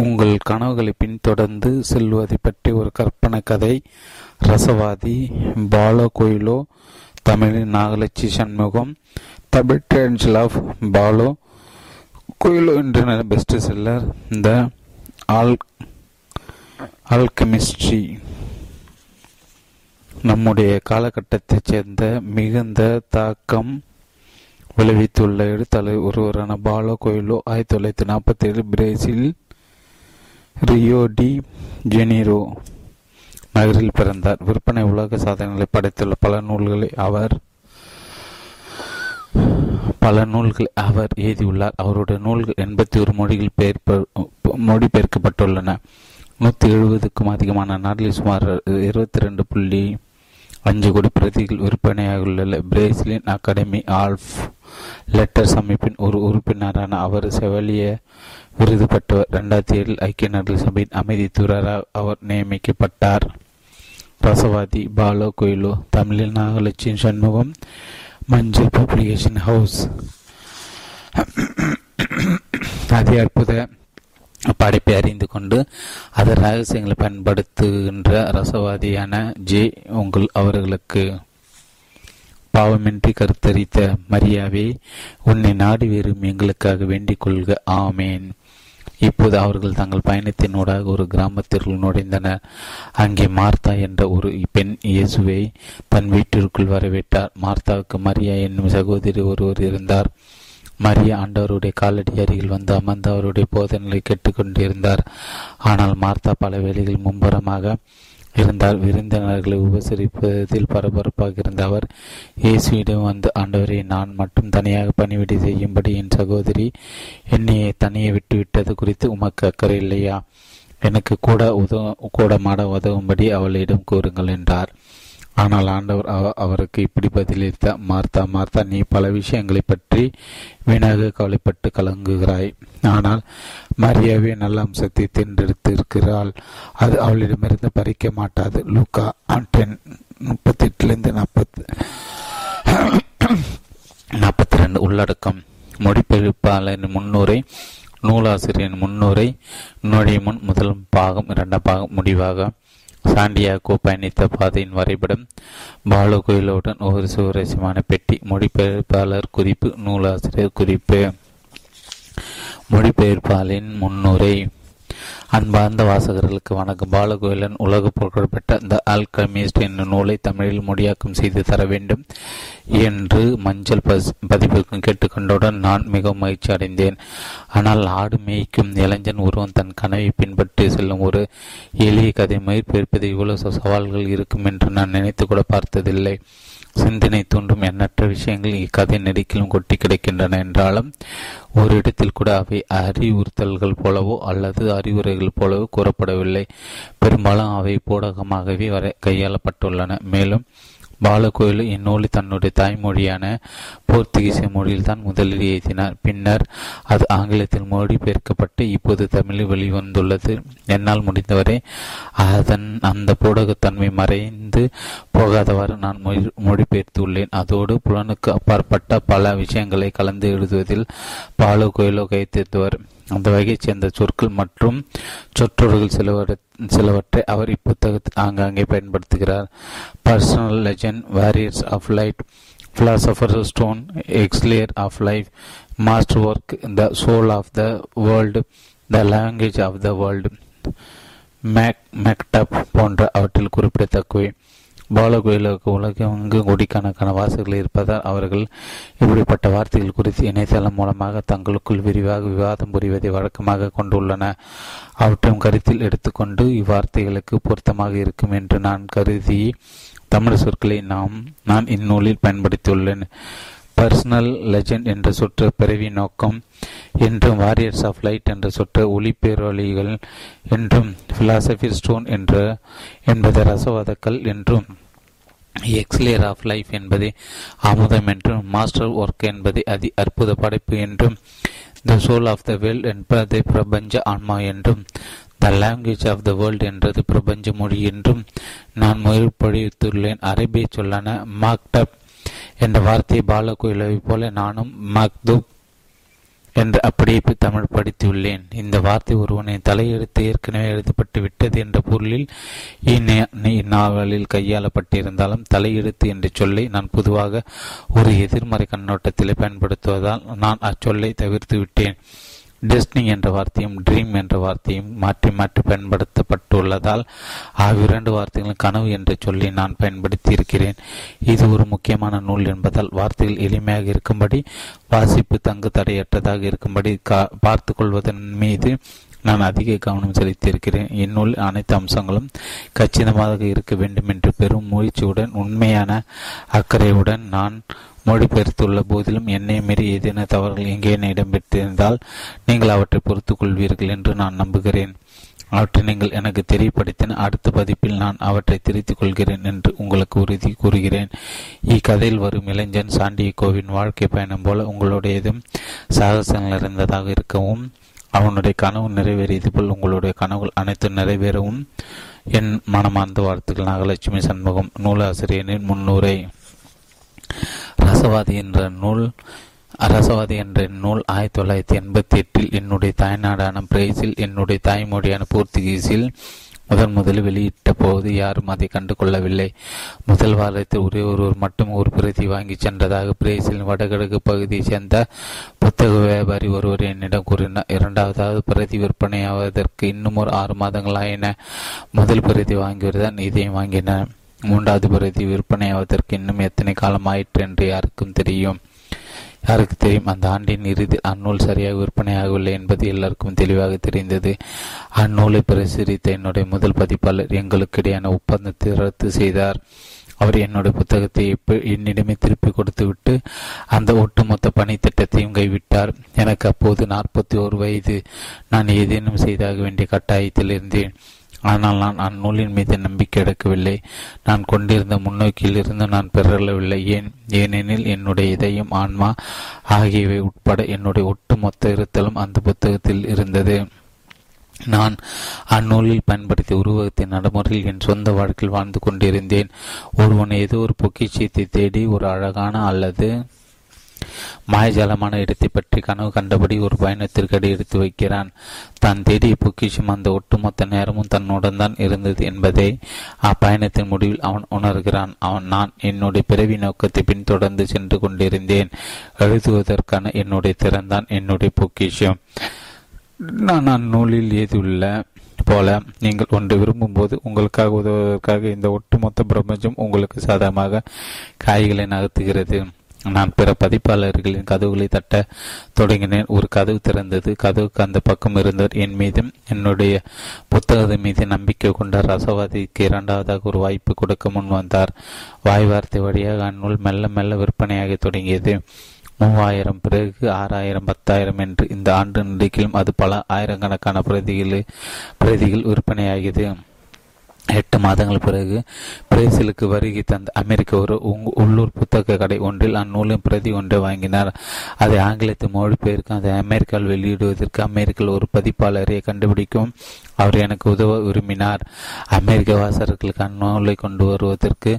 உங்கள் கனவுகளை பின்தொடர்ந்து செல்வதை பற்றி ஒரு கற்பனை கதை. ரசவாதி பாலோ கோயிலோ தமிழின் நாகலட்சி சண்முகம் தமிழ் ட்ரென்ஸில் ஆஃப் பாலோ கோயிலோ என்ற best seller the al alchemistry நம்முடைய காலகட்டத்தைச் சேர்ந்த மிகுந்த தாக்கம் விளைவித்துள்ள எழுத்தாளர் ஒருவரான பாலோ கோயிலோ ஆயிரத்தி தொள்ளாயிரத்தி நாற்பத்தி ஏழு பிரேசில் ரியோ டி ஜெனீரோ நகரில் பிறந்தார். விற்பனை உலக சாதனைகளை படைத்துள்ள பல நூல்களை அவர் பல நூல்களை அவர் எழுதியுள்ளார். அவருடைய நூல்கள் எண்பத்தி ஒரு மொழிகள் பெயர்ப்ப மொழிபெயர்க்கப்பட்டுள்ளன நூற்றி எழுபதுக்கும் அதிகமான நாட்டில் சுமார் இருபத்தி ரெண்டு புள்ளி அஞ்சு கோடி பிரதிகள் விற்பனையாகியுள்ள பிரேசிலின் அகாடமி ஆல்ஃப் லெட்டர்ஸ் அமைப்பின் ஒரு உறுப்பினரான அவர் செவலிய விருது பெற்றவர் இரண்டாயிரத்தி ஏழில் ஐக்கிய நாடுகள் சபையின் அமைதி தூரராக அவர் நியமிக்கப்பட்டார். ரசவாதி பாலோ கோயிலோ தமிழில் நாகலட்சுமி சண்முகம் மஞ்சள் பப்ளிகேஷன் ஹவுஸ். அதி அற்புத படைப்பை அறிந்து கொண்டு அதன் ரகசியங்களை பயன்படுத்துகின்ற ரசவாதியான ஜே. உங்கள் அவர்களுக்கு பாவமின்றி கருத்தரித்த மரியாவே உன்னை நாடி வெறும் எங்களுக்காக வேண்டிக் கொள்க. ஆமேன். இப்போது அவர்கள் தங்கள் பயணத்தினூடாக ஒரு கிராமத்திற்குள் நுழைந்தனர். அங்கே மார்த்தா என்ற ஒரு பெண் இயேசுவை தன் வீட்டிற்குள் வரவேற்றார். மார்த்தாவுக்கு மரியா என்னும் சகோதரி ஒருவர் இருந்தார். மரியா ஆண்டவருடைய காலடி அருகில் வந்து அமர்ந்து அவருடைய போதனைகளை கேட்டுக்கொண்டிருந்தார். ஆனால் மார்த்தா பல வேளைகள் மும்புறமாக இருந்தால் விருந்தினர்களை உபசரிப்பதில் பரபரப்பாக இருந்த அவர் இயேசுவிடம் வந்து ஆண்டவரை நான் மட்டும் தனியாக பணிவிடை செய்யும்படி என் சகோதரி என்னை தனியே விட்டுவிட்டது குறித்து உமக்கு அக்கறை இல்லையா? எனக்கு கூட உதவ கூட மாட உதவும்படி அவளிடம் கூறுங்கள் என்றார். ஆனால் ஆண்டவர் அவருக்கு இப்படி பதிலளித்த மார்த்தா மார்த்தா நீ பல விஷயங்களை பற்றி வீணாக கவலைப்பட்டு கலங்குகிறாய். ஆனால் மரியாவே நல்ல அம்சத்தை தேர்ந்தெடுத்திருக்கிறாள். அது அவளிடமிருந்து பறிக்க மாட்டாது. லூக்கா டென் முப்பத்தி எட்டுலேருந்து நாற்பத்தி நாற்பத்தி ரெண்டு உள்ளடக்கம் மொழிபெயர்ப்பாளரின் முன்னுரை நூலாசிரியரின் முன்னுரை நுழைய முன் முதல் பாகம் இரண்டாம் பாகம் முடிவாக சாண்டியாகோ பயணித்த பாதையின் வரைபடம் பாலு கோயிலுடன் ஒரு சுவரசியமான பெட்டி மொழிபெயர்ப்பாளர் குறிப்பு நூலாசிரியர் குறிப்பு மொழிபெயர்ப்பாளரின் முன்னுரை அன்பார்ந்த வாசகர்களுக்கு வணக்கம். பாலகோயிலன் உலக புகழ்பெற்ற த ஆல்கமிஸ்ட் என்னும் நூலை தமிழில் மொழியாக்கம் செய்து தர வேண்டும் என்று மஞ்சள் பதிப்புக்கும் கேட்டுக்கொண்டவுடன் நான் மிகவும் மகிழ்ச்சி அடைந்தேன். ஆனால் ஆடு மேய்க்கும் இளைஞன் ஒருவன் தன் கனவை பின்பற்றி செல்லும் ஒரு எளிய கதை மயிர்பெருப்பது இவ்வளவு சவால்கள் இருக்கும் என்று நான் நினைத்து கூட பார்த்ததில்லை. சிந்தனை தூண்டும் எண்ணற்ற விஷயங்கள் இக்கதை நெடுக்கிலும் கொட்டி கிடைக்கின்றன என்றாலும் ஒரு இடத்தில் கூட அவை அறிவுறுத்தல்கள் போலவோ அல்லது அறிவுரைகள் போலவோ கூறப்படவில்லை. பெரும்பாலும் அவை போடகமாகவே வரை கையாளப்பட்டுள்ளன. மேலும் பாலகோயில் இந்நூலை தன்னுடைய தாய்மொழியான போர்த்துகீசிய மொழியில் தான் முதலில் எழுதினார். பின்னர் அது ஆங்கிலத்தில் மொழிபெயர்க்கப்பட்டு இப்போது தமிழில் வெளிவந்துள்ளது. என்னால் முடிந்தவரை அதன் அந்த போடகத்தன்மை மறைந்து போகாதவாறு நான் மொழிபெயர்த்துள்ளேன் அதோடு புலனுக்கு அப்பாற்பட்ட பல விஷயங்களை கலந்து எழுதுவதில் பாலு கோயிலோ கைத்திருந்தவர் அந்த வகையைச் சேர்ந்த சொற்கள் மற்றும் சொற்றொடர்கள் சிலவற்றை சிலவற்றை அவர் இப்புத்தகத்தில் ஆங்காங்கே பயன்படுத்துகிறார். Personal legend warriors of light philosopher's stone elixir of life master work the soul of the world the language of the world make மேக்டப் போன்ற அவற்றில் குறிப்பிடத்தக்கவை. பாலகோயிலுக்கு அங்கு கோடிக்கணக்கான வாசகர்கள் இருப்பதால் அவர்கள் இப்படிப்பட்ட வார்த்தைகள் குறித்து இணையதளம் மூலமாக தங்களுக்குள் விரிவாக விவாதம் புரிவதை வழக்கமாக கொண்டுள்ளன. அவற்றையும் கருத்தில் எடுத்துக்கொண்டு இவ்வார்த்தைகளுக்கு பொருத்தமாக இருக்கும் என்று நான் கருதி தமிழ் சொற்களை நாம் நான் இந்நூலில் பயன்படுத்தியுள்ளேன். பர்சனல் லெஜண்ட் என்ற சொற்று பிறவி நோக்கம் என்றும் வாரியர்ஸ் ஆஃப் லைட் என்ற சொற்று ஒளிப்பேரொலிகள் என்றும் பிலாசபி ஸ்டோன் என்ற என்பது ரசவாதக்கல் என்றும் எக்ஸ்லேயர் ஆஃப் லைஃப் என்பது அமுதம் என்றும் மாஸ்டர் ஒர்க் என்பது அதி அற்புத படைப்பு என்றும் the soul of the world என்பது பிரபஞ்ச ஆன்மா என்றும் the language of the world என்றது பிரபஞ்ச மொழி என்றும் நான் மொழிபொழித்துள்ளேன் அரேபிய சொல்லான மாக்டப் என்ற வார்த்தையை பாலகோயிலை போல நானும் மக்தூப் என்று அப்படியே தமிழ் படித்துள்ளேன். இந்த வார்த்தை ஒருவனின் தலையெழுத்து ஏற்கனவே எழுதப்பட்டு விட்டது என்ற பொருளில் இந்நாவலில் கையாளப்பட்டிருந்தாலும் தலையெழுத்து என்ற சொல்லை நான் பொதுவாக ஒரு எதிர்மறை கண்ணோட்டத்தில் பயன்படுத்துவதால் நான் அச்சொல்லை தவிர்த்து விட்டேன். டெஸ்டினி என்ற வார்த்தையும் ட்ரீம் என்ற வார்த்தையும் மாற்றி மாற்றி பயன்படுத்தப்பட்டுள்ளதால் அவ்விரண்டு வார்த்தைகளும் கனவு என்ற சொல்லி நான் பயன்படுத்தி இருக்கிறேன் இது ஒரு முக்கியமான நூல் என்பதால் வார்த்தைகள் எளிமையாக இருக்கும்படி வாசிப்பு தங்கு தடையற்றதாக இருக்கும்படி பார்த்து கொள்வதன் மீது நான் அதிக கவனம் செலுத்தியிருக்கிறேன். இந்நூல் அனைத்து அம்சங்களும் கச்சிதமாக இருக்க வேண்டும் என்று பெரும் முயற்சியுடன் உண்மையான அக்கறையுடன் நான் மொழிபெயர்த்துள்ள போதிலும் என்னை மீறி ஏதேனும் தவறுகள் எங்கே இடம்பெற்றிருந்தால் நீங்கள் அவற்றை பொறுத்துக் கொள்வீர்கள் என்று நான் நம்புகிறேன். அவற்றை நீங்கள் எனக்கு தெரியப்படுத்தின அடுத்த பதிப்பில் நான் அவற்றை திருத்திக் கொள்கிறேன் என்று உங்களுக்கு உறுதி கூறுகிறேன். இக்கதையில் வரும் இளைஞன் சாண்டியகோவின் வாழ்க்கை பயணம் போல உங்களுடையதும் சாகசங்கள் நிறைந்ததாக இருக்கவும் அவனுடைய கனவு நிறைவேறியது போல் உங்களுடைய கனவுகள் அனைத்தும் நிறைவேறவும். என் மனமார்ந்த வாழ்த்துக்கள். நாகலட்சுமி சண்முகம் நூலாசிரியனின் முன்னுரை. ரசவாதி என்ற நூல் அரசவாதி என்ற நூல் ஆயிரத்தி தொள்ளாயிரத்தி எண்பத்தி எட்டில் என்னுடைய தாய்நாடான பிரேசில் என்னுடைய தாய்மொழியான போர்த்துகீஸில் முதன் முதலில் வெளியிட்ட போது யாரும் அதை கண்டு கொள்ளவில்லை முதல் வாரத்தில் ஒரே ஒருவர் மட்டும் ஒரு பிரதி வாங்கி சென்றதாக பிரேசிலின் வடகிழக்கு பகுதியை சேர்ந்த புத்தக வியாபாரி ஒருவர் என்னிடம் கூறினார். இரண்டாவதாவது பிரதி விற்பனையாவதற்கு இன்னும் ஒரு ஆறு மாதங்கள் ஆயின முதல் பிரதி வாங்கியவர் தான் இதையும் வாங்கின மூன்றாவது பிரதி விற்பனையாவதற்கு இன்னும் எத்தனை காலம் ஆயிற்று என்று யாருக்கும் தெரியும். யாருக்கு தெரியும்? அந்த ஆண்டின் இறுதி அந்நூல் சரியாக விற்பனையாகவில்லை என்பது எல்லாருக்கும் தெளிவாக தெரிந்தது. அந்நூலை பிரசுரித்த என்னுடைய முதல் பதிப்பாளர் எங்களுக்கிடையான ஒப்பந்தத்தை ரத்து செய்தார். அவர் என்னுடைய புத்தகத்தை என்னிடமே திருப்பி கொடுத்துவிட்டு அந்த ஒட்டுமொத்த பணி திட்டத்தையும் கைவிட்டார். எனக்கு அப்போது நாற்பத்தி ஓரு வயது. நான் ஏதேனும் செய்தாக வேண்டிய கட்டாயத்தில் இருந்தேன். ஆனால் நான் அந்நூலின் மீது நம்பிக்கை எடுக்கவில்லை. நான் கொண்டிருந்த முன்னோக்கிலிருந்து நான் பெறவில்லை. ஏன் ஏனெனில் என்னுடைய இதயம் ஆன்மா ஆகியவை உட்பட என்னுடைய ஒட்டுமொத்த இருத்தலும் அந்த புத்தகத்தில் இருந்தது. நான் அந்நூலில் பயன்படுத்திய உருவகத்தின் நடைமுறையில் என் சொந்த வாழ்க்கையில் வாழ்ந்து கொண்டிருந்தேன். ஒருவன் ஏதோ ஒரு பொக்கிச்சியத்தை தேடி ஒரு அழகான அல்லது மாயஜாலமான இடத்தை பற்றி கனவு கண்டபடி ஒரு பயணத்திற்கு அடி எடுத்து வைக்கிறான். தான் தேடிய பொக்கிஷம் அந்த ஒட்டுமொத்த நேரமும் தன்னுடன் தான் இருந்தது என்பதை அப்பயணத்தின் முடிவில் அவன் உணர்கிறான். அவன் நான் என்னுடைய பிறவி நோக்கத்தை பின்தொடர்ந்து சென்று கொண்டிருந்தேன். எழுதுவதற்கான என்னுடைய திறன்தான் என்னுடைய பொக்கிஷம். நான் அந்நூலில் ஏதுள்ள போல நீங்கள் ஒன்று விரும்பும்போது உங்களுக்காக உதவுவதற்காக இந்த ஒட்டுமொத்த பிரபஞ்சம் உங்களுக்கு சாதகமாக காய்களை நகர்த்துகிறது. நான் பிற பதிப்பாளர்களின் கதவுகளை தட்ட தொடங்கினேன். ஒரு கதவு திறந்தது. கதவுக்கு அந்த பக்கம் இருந்தவர் என் மீதும் என்னுடைய புத்தகத்தின் மீது நம்பிக்கை கொண்ட ரசவாதிக்கு இரண்டாவதாக ஒரு வாய்ப்பு கொடுக்க முன் வந்தார். வாய் வார்த்தை வழியாக அந்நூல் மெல்ல மெல்ல விற்பனையாக தொடங்கியது. மூவாயிரம் பிறகு ஆறாயிரம் பத்தாயிரம் என்று இந்த ஆண்டு நடிக்கிலும் அது பல ஆயிரக்கணக்கான பிரதிகள் பிரதிகள் விற்பனையாகியது. எட்டு மாதங்கள் பிறகு பிரேசிலுக்கு வருகை தந்த அமெரிக்க ஒரு உள்ளூர் புத்தக கடை ஒன்றில் அந்நூலின் பிரதி ஒன்றை வாங்கினார். அதை ஆங்கிலத்தில் மொழிபெயர்க்கும் அதை அமெரிக்காவில் வெளியிடுவதற்கு அமெரிக்காவில் ஒரு பதிப்பாளரை கண்டுபிடிக்கும் அவர் எனக்கு உதவ விரும்பினார். அமெரிக்க வாசகர்களுக்கு அந்நூலை கொண்டு வருவதற்கு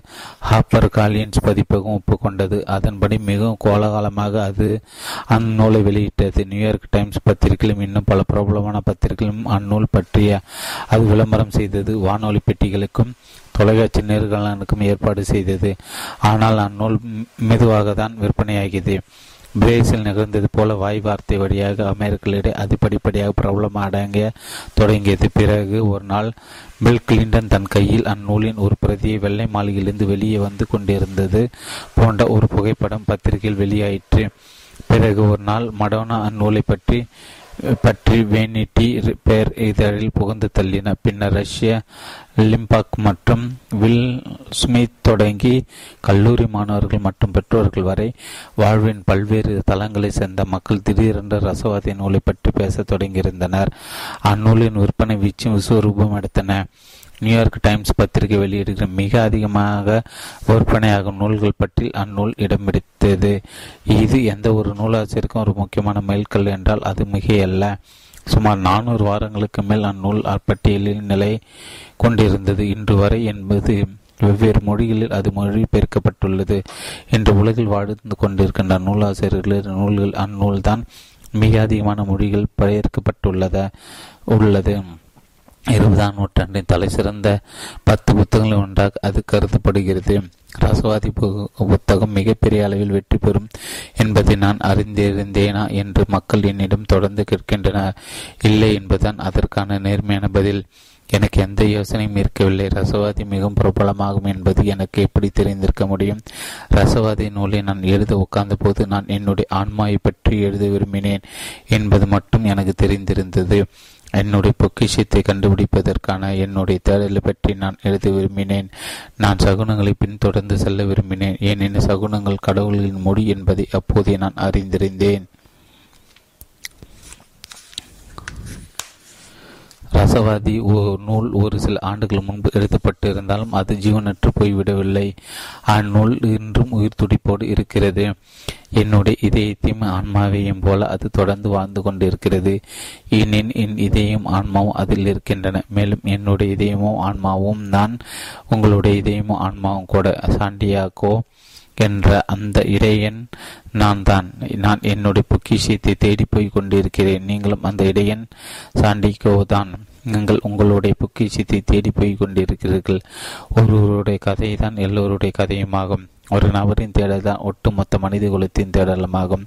ஹாப்பர் காலியன்ஸ் பதிப்பகம் ஒப்புக்கொண்டது. அதன்படி மிகவும் கோலாகலமாக அது அந்நூலை வெளியிட்டது. நியூயார்க் டைம்ஸ் பத்திரிகையிலும் இன்னும் பல பிரபலமான பத்திரிகைகளும் அந்நூல் பற்றிய அது விளம்பரம் செய்தது. வானொலி பெட்டிகளுக்கும் தொலைக்காட்சி நேர்காணலுக்கும் ஏற்பாடு செய்தது. ஆனால் அந்நூல் மெதுவாக தான் விற்பனையாகியது. பிரேசில் நிகழ்ந்தது போல வாய் வார்த்தை வழியாக அமெரிக்கர்களிடையே அது படிப்படியாக பிரபலம் அடங்கிய தொடங்கியது. பிறகு ஒரு நாள் பில் கிளின்டன் தன் கையில் அந்நூலின் ஒரு பிரதியை வெள்ளை மாளிகையிலிருந்து வெளியே வந்து கொண்டிருந்தது போன்ற ஒரு புகைப்படம் பத்திரிகையில் வெளியாயிற்று. பிறகு ஒரு நாள் மடோனா அந்நூலை பற்றி பற்றி வேனிட்டி பேர் இதழில் புகுந்து தள்ளின. பின்னர் ரஷ்ய லிம்பாக் மற்றும் வில் ஸ்மித் தொடங்கி கல்லூரி மாணவர்கள் மற்றும் பெற்றோர்கள் வரை வாழ்வின் பல்வேறு தளங்களை சேர்ந்த மக்கள் திடீரென்று ரசவாதி நூலை பற்றி பேச தொடங்கியிருந்தனர். அந்நூலின் விற்பனை வீச்சும் விஸ்வரூபம் எடுத்தன. நியூயார்க் டைம்ஸ் பத்திரிகை வெளியிடுகிற மிக அதிகமாக விற்பனையாகும் நூல்கள் பற்றி அந்நூல் இடம் பிடித்தது. இது எந்த ஒரு நூலாசிரியருக்கும் ஒரு முக்கியமான மைல்கல் என்றால் அது மிகையல்ல. சுமார் நானூறு வாரங்களுக்கு மேல் அந்நூல் அப்பட்டியலில் நிலை கொண்டிருந்தது. இன்று வரை என்பது வெவ்வேறு மொழிகளில் அது மொழிபெயர்க்கப்பட்டுள்ளது இன்று உலகில் வாழ்ந்து கொண்டிருக்கின்ற நூலாசிரியர்களின் நூல்கள் அந்நூல்தான் மிக அதிகமான மொழிகள் பெயர்க்கப்பட்டுள்ளத உள்ளது. இருபதாம் நூற்றாண்டின் தலை சிறந்த பத்து புத்தகங்கள் ஒன்றாக அது கருதப்படுகிறது. ரசவாதி புத்தகம் மிகப்பெரிய அளவில் வெற்றி பெறும் என்பதை நான் அறிந்திருந்தேனா என்று மக்கள் என்னிடம் தொடர்ந்து கேட்கின்றனர். இல்லை என்பதுதான் அதற்கான நேர்மையான பதில். எனக்கு எந்த யோசனையும் இருக்கவில்லை. ரசவாதி மிகவும் பிரபலமாகும் என்பது எனக்கு எப்படி தெரிந்திருக்க முடியும்? ரசவாதி நூலை நான் எழுத உட்கார்ந்த போது நான் என்னுடைய ஆன்மாவை பற்றி எழுத விரும்பினேன் என்பது மட்டும் எனக்கு தெரிந்திருந்தது. என்னுடைய பொக்கிஷத்தை கண்டுபிடிப்பதற்கான என்னுடைய தேடலை பற்றி நான் எழுத விரும்பினேன். நான் சகுனங்களை பின்தொடர்ந்து செல்ல விரும்பினேன். ஏனெனில் சகுனங்கள் கடவுளின் மொழி என்பதை அப்போதே நான் அறிந்திருந்தேன். ரசவாதி நூல் ஒரு சில ஆண்டுகள் முன்பு எழுதப்பட்டிருந்தாலும் அது ஜீவனற்று போய்விடவில்லை. அந்நூல் இன்றும் உயிர் துடிப்போடு இருக்கிறது. என்னுடைய இதயத்தையும் ஆன்மாவையும் போல அது தொடர்ந்து வாழ்ந்து கொண்டிருக்கிறது. ஏனென் என் இதயம் ஆன்மாவும் அதில் இருக்கின்றன. மேலும் என்னுடைய இதயமும் ஆன்மாவும் நான் உங்களுடைய இதயமும் ஆன்மாவும் கூட சாண்டியாகோ என்ற அந்த இடையன் நான் தான் நான் என்னுடைய பொக்கிஷத்தை தேடி போய் கொண்டிருக்கிறேன். நீங்களும் அந்த இடையன் சாண்டிக்கோ தான் நீங்கள் உங்களுடைய பொக்கிஷத்தை தேடி போய் கொண்டிருக்கிறீர்கள். ஒருவருடைய கதை தான் எல்லோருடைய கதையுமாகும். ஒரு நபரின் தேடல் தான் ஒட்டுமொத்த மனித குலத்தின் தேடலமாகும்.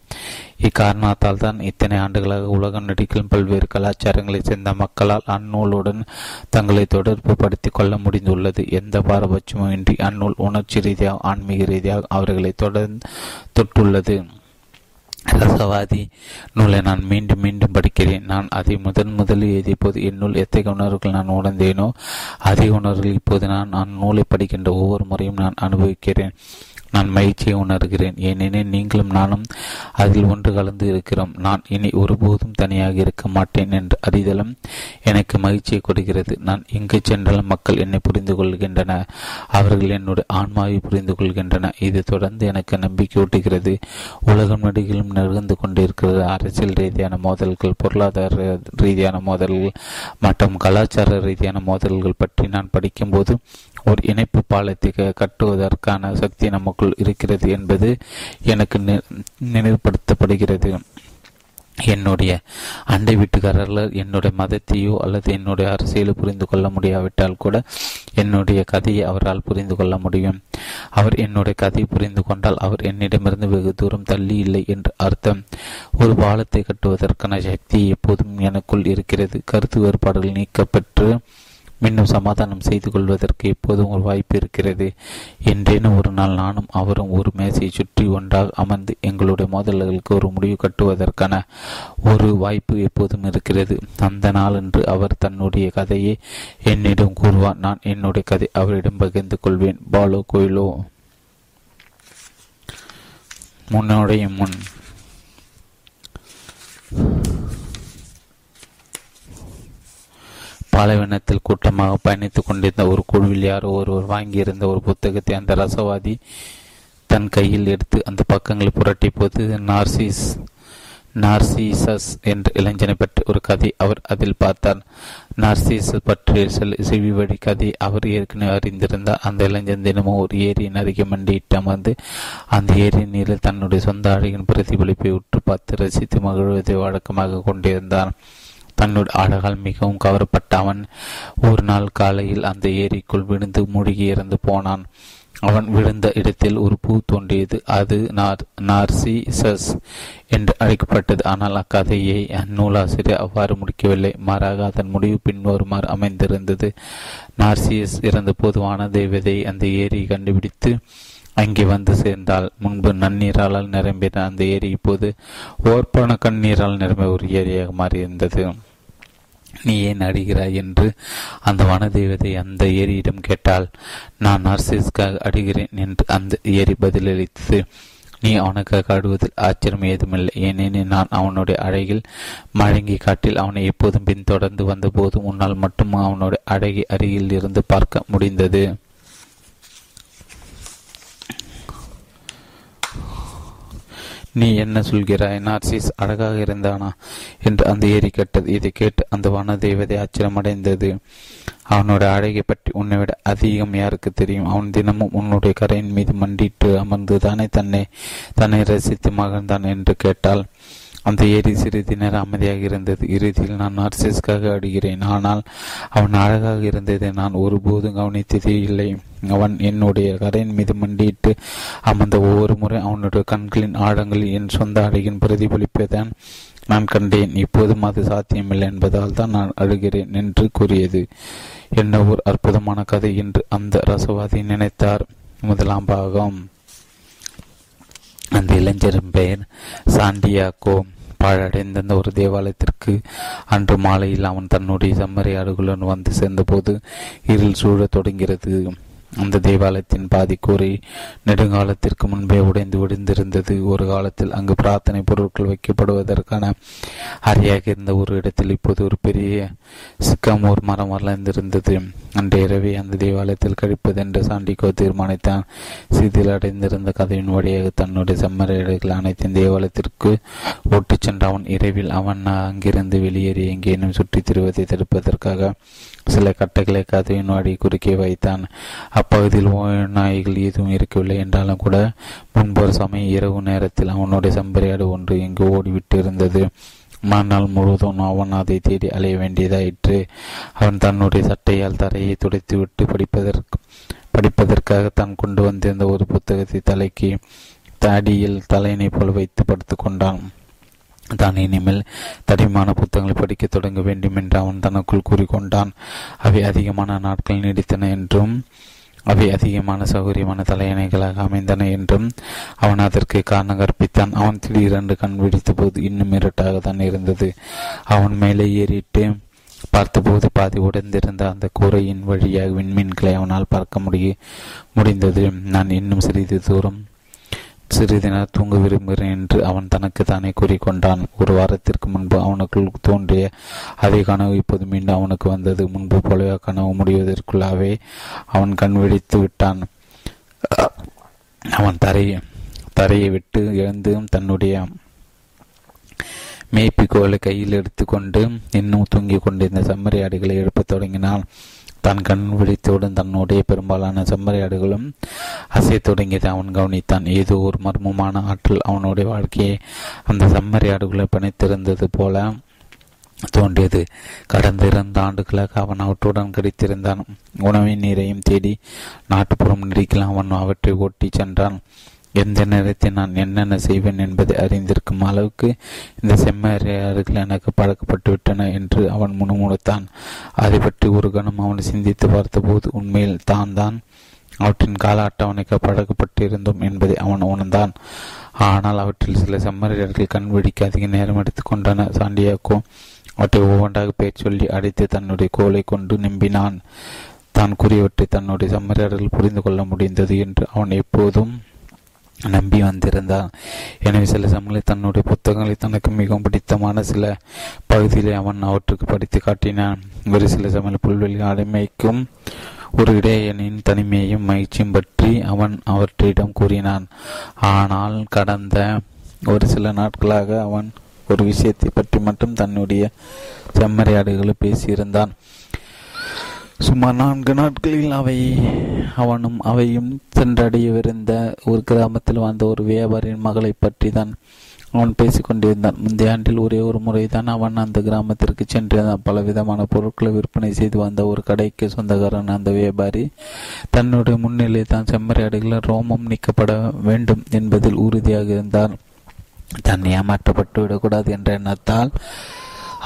இக்காரணத்தால் தான் இத்தனை ஆண்டுகளாக உலகம் நடிக்கும் பல்வேறு கலாச்சாரங்களை சேர்ந்த மக்களால் அந்நூலுடன் தங்களை தொடர்பு படுத்திக் கொள்ள முடிந்துள்ளது. எந்த பாரபட்சமும் இன்றி அந்நூல் உணர்ச்சி ரீதியாக ஆன்மீக ரீதியாக அவர்களை தொடர்ந்து தொட்டுள்ளது. ரசவாதி நூலை நான் மீண்டும் மீண்டும் படிக்கிறேன். நான் அதை முதன் முதலில் எழுதிய போது என்னுள் எத்தகைய உணர்வுகள் நான் உணர்ந்தேனோ அதே உணர்வுகள் இப்போது நான் நான் நூலை படிக்கின்ற ஒவ்வொரு முறையும் நான் அனுபவிக்கிறேன். நான் மகிழ்ச்சியை உணர்கிறேன். ஏனெனில் நீங்களும் நானும் அதில் ஒன்று கலந்து இருக்கிறோம். நான் இனி ஒருபோதும் தனியாக இருக்க மாட்டேன் என்று அறிதலும் எனக்கு மகிழ்ச்சியை கொடுக்கிறது. நான் எங்கு சென்றாலும் மக்கள் என்னை புரிந்து கொள்கின்றன. அவர்கள் என்னுடைய ஆன்மாவை புரிந்து கொள்கின்றன. இது தொடர்ந்து எனக்கு நம்பிக்கை ஊட்டுகிறது. உலகம் நடிகளும் நிகழ்ந்து கொண்டிருக்கிறது. அரசியல் ரீதியான மோதல்கள் பொருளாதார ரீதியான மோதல்கள் மற்றும் கலாச்சார ரீதியான மோதல்கள் பற்றி நான் படிக்கும்போது ஒரு இணைப்பு பாலத்தை கட்டுவதற்கான சக்தி நமக்குள் இருக்கிறது என்பது எனக்கு நினைவுபடுத்தப்படுகிறது. என்னுடைய அண்டை வீட்டுக்காரர்கள் என்னுடைய மதத்தையோ அல்லது என்னுடைய அரசியலோ புரிந்து கொள்ள முடியாவிட்டால் கூட என்னுடைய கதையை அவரால் புரிந்து கொள்ள முடியும். அவர் என்னுடைய கதையை புரிந்து கொண்டால் அவர் என்னிடமிருந்து வெகு தூரம் தள்ளி இல்லை என்று அர்த்தம். ஒரு பாலத்தை கட்டுவதற்கான சக்தி எப்போதும் எனக்குள் இருக்கிறது. கருத்து வேறுபாடுகள் நீக்கப்பெற்று மீண்டும் சமாதானம் செய்து கொள்வதற்கு எப்போதும் ஒரு வாய்ப்பு இருக்கிறது? என்றேனும் ஒரு நாள் நானும் அவரும் ஒரு மேசையை சுற்றி ஒன்றாக அமர்ந்து எங்களுடைய மோதல்களுக்கு ஒரு முடிவு கட்டுவதற்கான ஒரு வாய்ப்பு எப்போதும் இருக்கிறது. அந்த நாளன்று அவர் தன்னுடைய கதையை என்னிடம் கூறுவார். நான் என்னுடைய கதை அவரிடம் பகிர்ந்து கொள்வேன். பாலோ கோயிலோ. முன்னோடைய முன். பாலைவனத்தில் கூட்டமாக பயணித்துக் கொண்டிருந்த ஒரு குழுவில் யாரோ ஒருவர் வாங்கியிருந்த ஒரு புத்தகத்தை அந்த ரசவாதி தன் கையில் எடுத்து அந்த பக்கங்களை புரட்டிய போது நார்சிஸ் நார்சிசஸ் என்ற இளைஞனை பற்றி ஒரு கதை அவர் அதில் பார்த்தார். நார்சிசஸ் பற்றிய செவி வழி கதை அவர் ஏற்கனவே அறிந்திருந்தார். அந்த இளைஞன் தினமும் ஒரு ஏரியின் அருகே மண்டியிட்டு அமர்ந்து அந்த ஏரியின் நீரில் தன்னுடைய சொந்த அழகின் பிரதிபலிப்பை உற்று பார்த்து ரசித்து மகிழ்வதை வழக்கமாக கொண்டிருந்தான். தன்னுடைய அழகால் மிகவும் கவரப்பட்ட அவன் ஒரு நாள் காலையில் அந்த ஏரிக்குள் விழுந்து மூழ்கி இறந்து போனான். அவன் விழுந்த இடத்தில் ஒரு பூ தோன்றியது. அது நார் நார்சிசஸ் என்று அழைக்கப்பட்டது. ஆனால் அக்கதையை அந்நூலாசிரியர் அவ்வாறு முடிக்கவில்லை. மாறாக அதன் முடிவு பின்வருமாறு அமைந்திருந்தது. நார்சியஸ் இறந்தபோது வான தேவதை அந்த ஏரியை கண்டுபிடித்து அங்கே வந்து சேர்ந்தால் முன்பு நன்னீரால் நிரம்பின அந்த ஏரி இப்போது ஓர்பான கண்ணீரால் நிரம்பிய ஒரு ஏரியாக மாறியிருந்தது. நீ ஏன் அடிகிறாய் என்று அந்த வனதேவதை அந்த ஏரியிடம் கேட்டாள். நான் நர்சிஸ்க்காக அடிகிறேன் என்று அந்த ஏரி பதிலளித்தது. நீ அவனுக்காக ஆடுவதில் ஆச்சரியம் ஏதுமில்லை. ஏனெனில் நான் அவனுடைய அழகில் மழங்கி காட்டில் அவனை எப்போதும் பின்தொடர்ந்து வந்தபோதும் உன்னால் மட்டும் அவனுடைய அழகி அருகில் இருந்து பார்க்க முடிந்தது. நீ என்ன சொல்கிறாய்? நார்சிஸ் அழகாக இருந்தானா? என்று அந்த ஏரி கேட்டது. இதை கேட்டு அந்த வன தெய்வதை ஆச்சரியமடைந்தது. அவனோட அழகை பற்றி உன்னை விட அதிகம் யாருக்கு தெரியும்? அவன் தினமும் உன்னுடைய கரையின் மீது மண்டிட்டு அமர்ந்து தானே தன்னை தன்னை ரசித்து மகிழ்ந்தான் என்று கேட்டால் அந்த ஏரி சிறிது நேரம் அமைதியாக இருந்தது. இறுதியில் நான் நார்சிஸ்காக அடுகிறேன் ஆனால் அவன் அழகாக இருந்ததை நான் ஒருபோதும் கவனித்ததே இல்லை. அவன் என்னுடைய கரையின் மீது மண்டியிட்டு அமர்ந்த ஒவ்வொரு முறை அவனுடைய கண்களின் ஆழங்களில் என் சொந்த அழகின் பிரதிபலிப்பதான் நான் கண்டேன். இப்போதும் அது சாத்தியமில்லை என்பதால் தான் நான் அழுகிறேன் என்று கூறியது. என்ன ஒரு அற்புதமான கதை என்று அந்த ரசவாதி நினைத்தார். முதலாம் பாகம். அந்த இளைஞரின் பெயர் சாண்டியாகோ. பாழடைந்த ஒரு தேவாலயத்திற்கு அன்று மாலையில் அவன் தன்னுடைய செம்மறியாடுகளுடன் வந்து சேர்ந்தபோது இருள் சூழத் தொடங்கிறது அந்த தேவாலயத்தின் பாதி கூரை நெடுங்காலத்திற்கு முன்பே உடைந்து விடுந்திருந்தது ஒரு காலத்தில் அங்கு பிரார்த்தனை பொருட்கள் வைக்கப்படுவதற்கான அறையாக இருந்த ஒரு இடத்தில் இப்போது ஒரு பெரிய சிக்கமூர் மரம் வளர்ந்திருந்தது. அன்று இரவே அந்த தேவாலயத்தில் கழிப்பதென்று சாண்டிகோ தீர்மானித்தான். சிதில் அடைந்திருந்த கதையின் வழியாக தன்னுடைய செம்மறைகள் அனைத்தையும் தேவாலயத்திற்கு ஓட்டிச் சென்ற அவன் இரவில் அவன் அங்கிருந்து வெளியேறி எங்கேனும் சுற்றித் திருவதை தடுப்பதற்காக சில கட்டைகளை கதையின் வாடி குறுக்கே வைத்தான். அப்பகுதியில் நாய்கள் எதுவும் இருக்கவில்லை என்றாலும் கூட முன்பொரு சமயம் இரவு நேரத்தில் அவனுடைய செம்பரியாடு ஒன்று எங்கு ஓடிவிட்டு இருந்தது. மறுநாள் முழுவதும் அவன் அதை தேடி அலைய வேண்டியதாயிற்று. அவன் தன்னுடைய சட்டையால் தரையை துடைத்துவிட்டு படிப்பதற்கு படிப்பதற்காக தான் கொண்டு வந்திருந்த ஒரு புத்தகத்தை தலைக்கு தடியில் தலையினை போல் வைத்து படுத்து கொண்டான். தான் இனிமேல் தடிமான புத்தகங்களை படிக்க தொடங்க வேண்டும் என்று அவன் தனக்குள் கூறிக்கொண்டான். அவை அதிகமான நாட்கள் நீடித்தன என்றும் அவை அதிகமான சௌகரியமான தலையணைகளாக அமைந்தன என்றும் அவன் அதற்கு காரணம் கற்பித்தான். அவன் திடீரென்று கண் விழித்த போது இன்னும் இருட்டாகத்தான் இருந்தது. அவன் மேலே ஏறிட்டு பார்த்தபோது பாதி உடைந்திருந்த அந்த கூரையின் வழியாக விண்மீன்களை அவனால் பார்க்க முடிய முடிந்தது. நான் இன்னும் சிறிது தூரம் சிறிது நேரம் தூங்க விரும்புகிறேன் என்று அவன் தனக்கு தானே கூறிக்கொண்டான். ஒரு வாரத்திற்கு முன்பு அவனுக்குள் தோன்றிய அதே கனவு இப்போது மீண்டும் அவனுக்கு வந்தது. முன்பு போலவே கனவு முடிவதற்குள்ளாவே அவன் கண் விழித்து விட்டான். அவன் தரையை தரையை விட்டு எழுந்து தன்னுடைய மேய்ப்பிக்கோலை கையில் எடுத்துக்கொண்டு இன்னும் தூங்கிக் கொண்டிருந்த செம்மறி ஆடுகளை எழுப்பத் தொடங்கினான். தான் கண் விழித்தவுடன் தன்னுடைய பெரும்பாலான செம்மறையாடுகளும் அசைய தொடங்கியதை. அவன் கவனித்தான் ஏதோ ஒரு மர்மமான ஆற்றல் அவனுடைய வாழ்க்கையை அந்த செம்மறையாடுகளை பிணைத்திருந்தது போல தோன்றியது. கடந்த இரண்டு ஆண்டுகளாக அவன் அவற்றுடன் கிடைத்திருந்தான். உணவின் நீரையும் தேடி நாட்டுப்புறம் நெடுக்கில் அவன் அவற்றை ஓட்டி சென்றான். எந்த நேரத்தில் நான் என்னென்ன செய்வேன் என்பதை அறிந்திருக்கும் அளவுக்கு இந்த செம்மறியாடுகள் எனக்கு பழக்கப்பட்டு விட்டன என்று அவன் முணுமுணுத்தான். அதை பற்றி ஒரு கணம் அவன் சிந்தித்து பார்த்தபோது உண்மையில் தான் தான் அவற்றின் கால அட்டவணைக்கு பழக்கப்பட்டிருந்தோம் என்பதை அவன் உணர்ந்தான். ஆனால் அவற்றில் சில செம்மறியாடுகள் கண் வெடிக்க அதிக நேரம் எடுத்துக்கொண்டன சாண்டியாக்கோ அவற்றை ஒவ்வொன்றாக பெயர் சொல்லி அடைத்து தன்னுடைய கோலை கொண்டு நம்பினான். தான் கூறியவற்றை தன்னுடைய செம்மறியாடுகள் புரிந்து கொள்ள முடிந்தது என்று அவன் எப்போதும் நம்பி வந்திருந்தான் எனவே சில சமயங்களில் தன்னுடைய புத்தகங்களை தனக்கு மிகவும் பிடித்தமான சில பகுதிகளை அவன் அவற்றுக்கு படித்து காட்டினான். ஒரு சில சமயம் புல்வெளி அடிமைக்கும் ஒரு இடையனின் தனிமையையும் மகிழ்ச்சியும் பற்றி அவன் அவற்றிடம் கூறினான். ஆனால் கடந்த ஒரு சில நாட்களாக அவன் ஒரு விஷயத்தை பற்றி மட்டும் தன்னுடைய செம்மறையாடுகளை பேசியிருந்தான். சுமார் நான்கு நாட்களில் அவை அவனும் அவையும் சென்றடையவிருந்த ஒரு கிராமத்தில் வாழ்ந்த ஒரு வியாபாரியின் மகளை பற்றி தான் அவன் பேசிக்கொண்டிருந்தான் முந்தைய ஆண்டில் ஒரே ஒரு முறை தான் அவன் அந்த கிராமத்திற்கு சென்றிருந்தான் பலவிதமான பொருட்களை விற்பனை செய்து வந்த ஒரு கடைக்கு சொந்தக்காரன் அந்த வியாபாரி தன்னுடைய முன்னிலை தான் செம்மறியாடுகள் ரோமம் நீக்கப்பட வேண்டும் என்பதில் உறுதியாக இருந்தார் தன்னை ஏமாற்றப்பட்டு விடக்கூடாது என்ற எண்ணத்தால்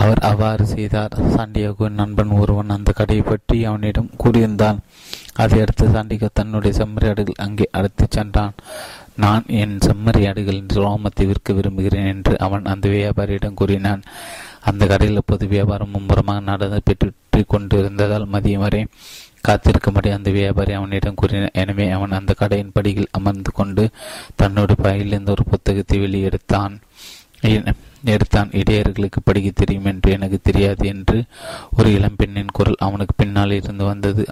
அவர் அவ்வாறு செய்தார். சாண்டியாகோவின் நண்பன் ஒருவன் அந்த கடையை பற்றி அவனிடம் கூறியிருந்தான். அதையடுத்து சாண்டிகோ தன்னுடைய செம்மறியாடுகள் அங்கே அழைத்துச் சென்றான். நான் என் செம்மறியாடுகளின் ரோமத்தை விற்க விரும்புகிறேன் என்று அவன் அந்த வியாபாரியிடம் கூறினான். அந்த கடையில் அப்போது வியாபாரம் மும்முரமாக நடந்து பெற்று கொண்டிருந்ததால் மதியம் வரை காத்திருக்கும்படி அந்த வியாபாரி அவனிடம் கூறினான். எனவே அவன் அந்த கடையின் படியில் அமர்ந்து கொண்டு தன்னோட பையிலிருந்து ஒரு புத்தகத்தை வெளியெடுத்தான். எடுத்தான். இடையர்களுக்கு படிக்க தெரியும் என்று எனக்கு தெரியாது என்று ஒரு இளம்பெண்ணின் குரல் அவனுக்கு பின்னால் இருந்து வந்தது.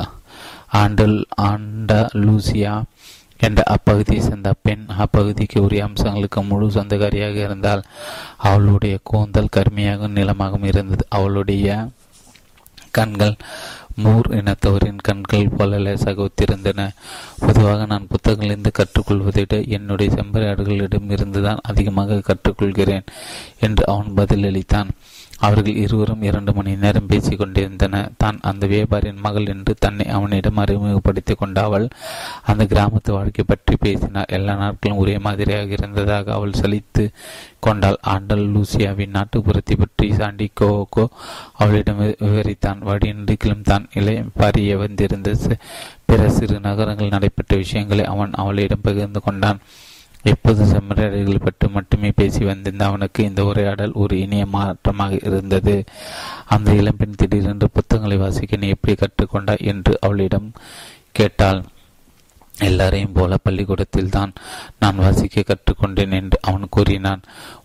ஆண்டல் ஆண்டா லூசியா என்ற அப்பகுதியை சேர்ந்த பெண் அப்பகுதிக்கு உரிய அம்சங்களுக்கு முழு சொந்தக்காரியாக இருந்தால் அவளுடைய கூந்தல் கருமையாகவும் நிலமாகவும் இருந்தது. அவளுடைய கண்கள் மூர் இனத்தவரின் கண்கள் போல லேசாக ஒத்திருந்தன பொதுவாக நான் புத்தகங்களிலிருந்து கற்றுக்கொள்வதை விட என்னுடைய செம்பரையாடுகளிடம் இருந்துதான் அதிகமாக கற்றுக்கொள்கிறேன் என்று அவன் பதிலளித்தான். அவர்கள் இருவரும் இரண்டு மணி நேரம் பேசிக் கொண்டிருந்தன. தான் அந்த வியாபாரியின் மகள் என்று தன்னை அவனிடம் அறிமுகப்படுத்திக் கொண்ட அவள் அந்த கிராமத்து வாழ்க்கை பற்றி பேசினார் எல்லா நாட்களும் ஒரே மாதிரியாக இருந்ததாக அவள் சலித்து கொண்டாள். ஆண்டல் லூசியாவின் நாட்டுப்புறத்தை பற்றி சாண்டி கோகோ அவளிடம் விவரித்தான். வழியின்றிக்கிலும் தான் இளைய பாரிய வந்திருந்த பிற சிறு நகரங்கள் நடைபெற்ற விஷயங்களை அவன் அவளிடம் பகிர்ந்து கொண்டான். எப்போது செம்மறியாடுகள் பற்றி மட்டுமே பேசி வந்திருந்த அவனுக்கு இந்த உரையாடல் ஒரு இனிய மாற்றமாக இருந்தது. அந்த இளம்பெண் திடீரென்று புத்தகங்களை வாசிக்க நீ எப்படி கற்றுக்கொண்டாய் என்று அவளிடம் கேட்டாள். எல்லாரையும் போல பள்ளிக்கூடத்தில் தான் நான் வாசிக்க கற்றுக்கொண்டேன் என்று அவன் கூறினான்.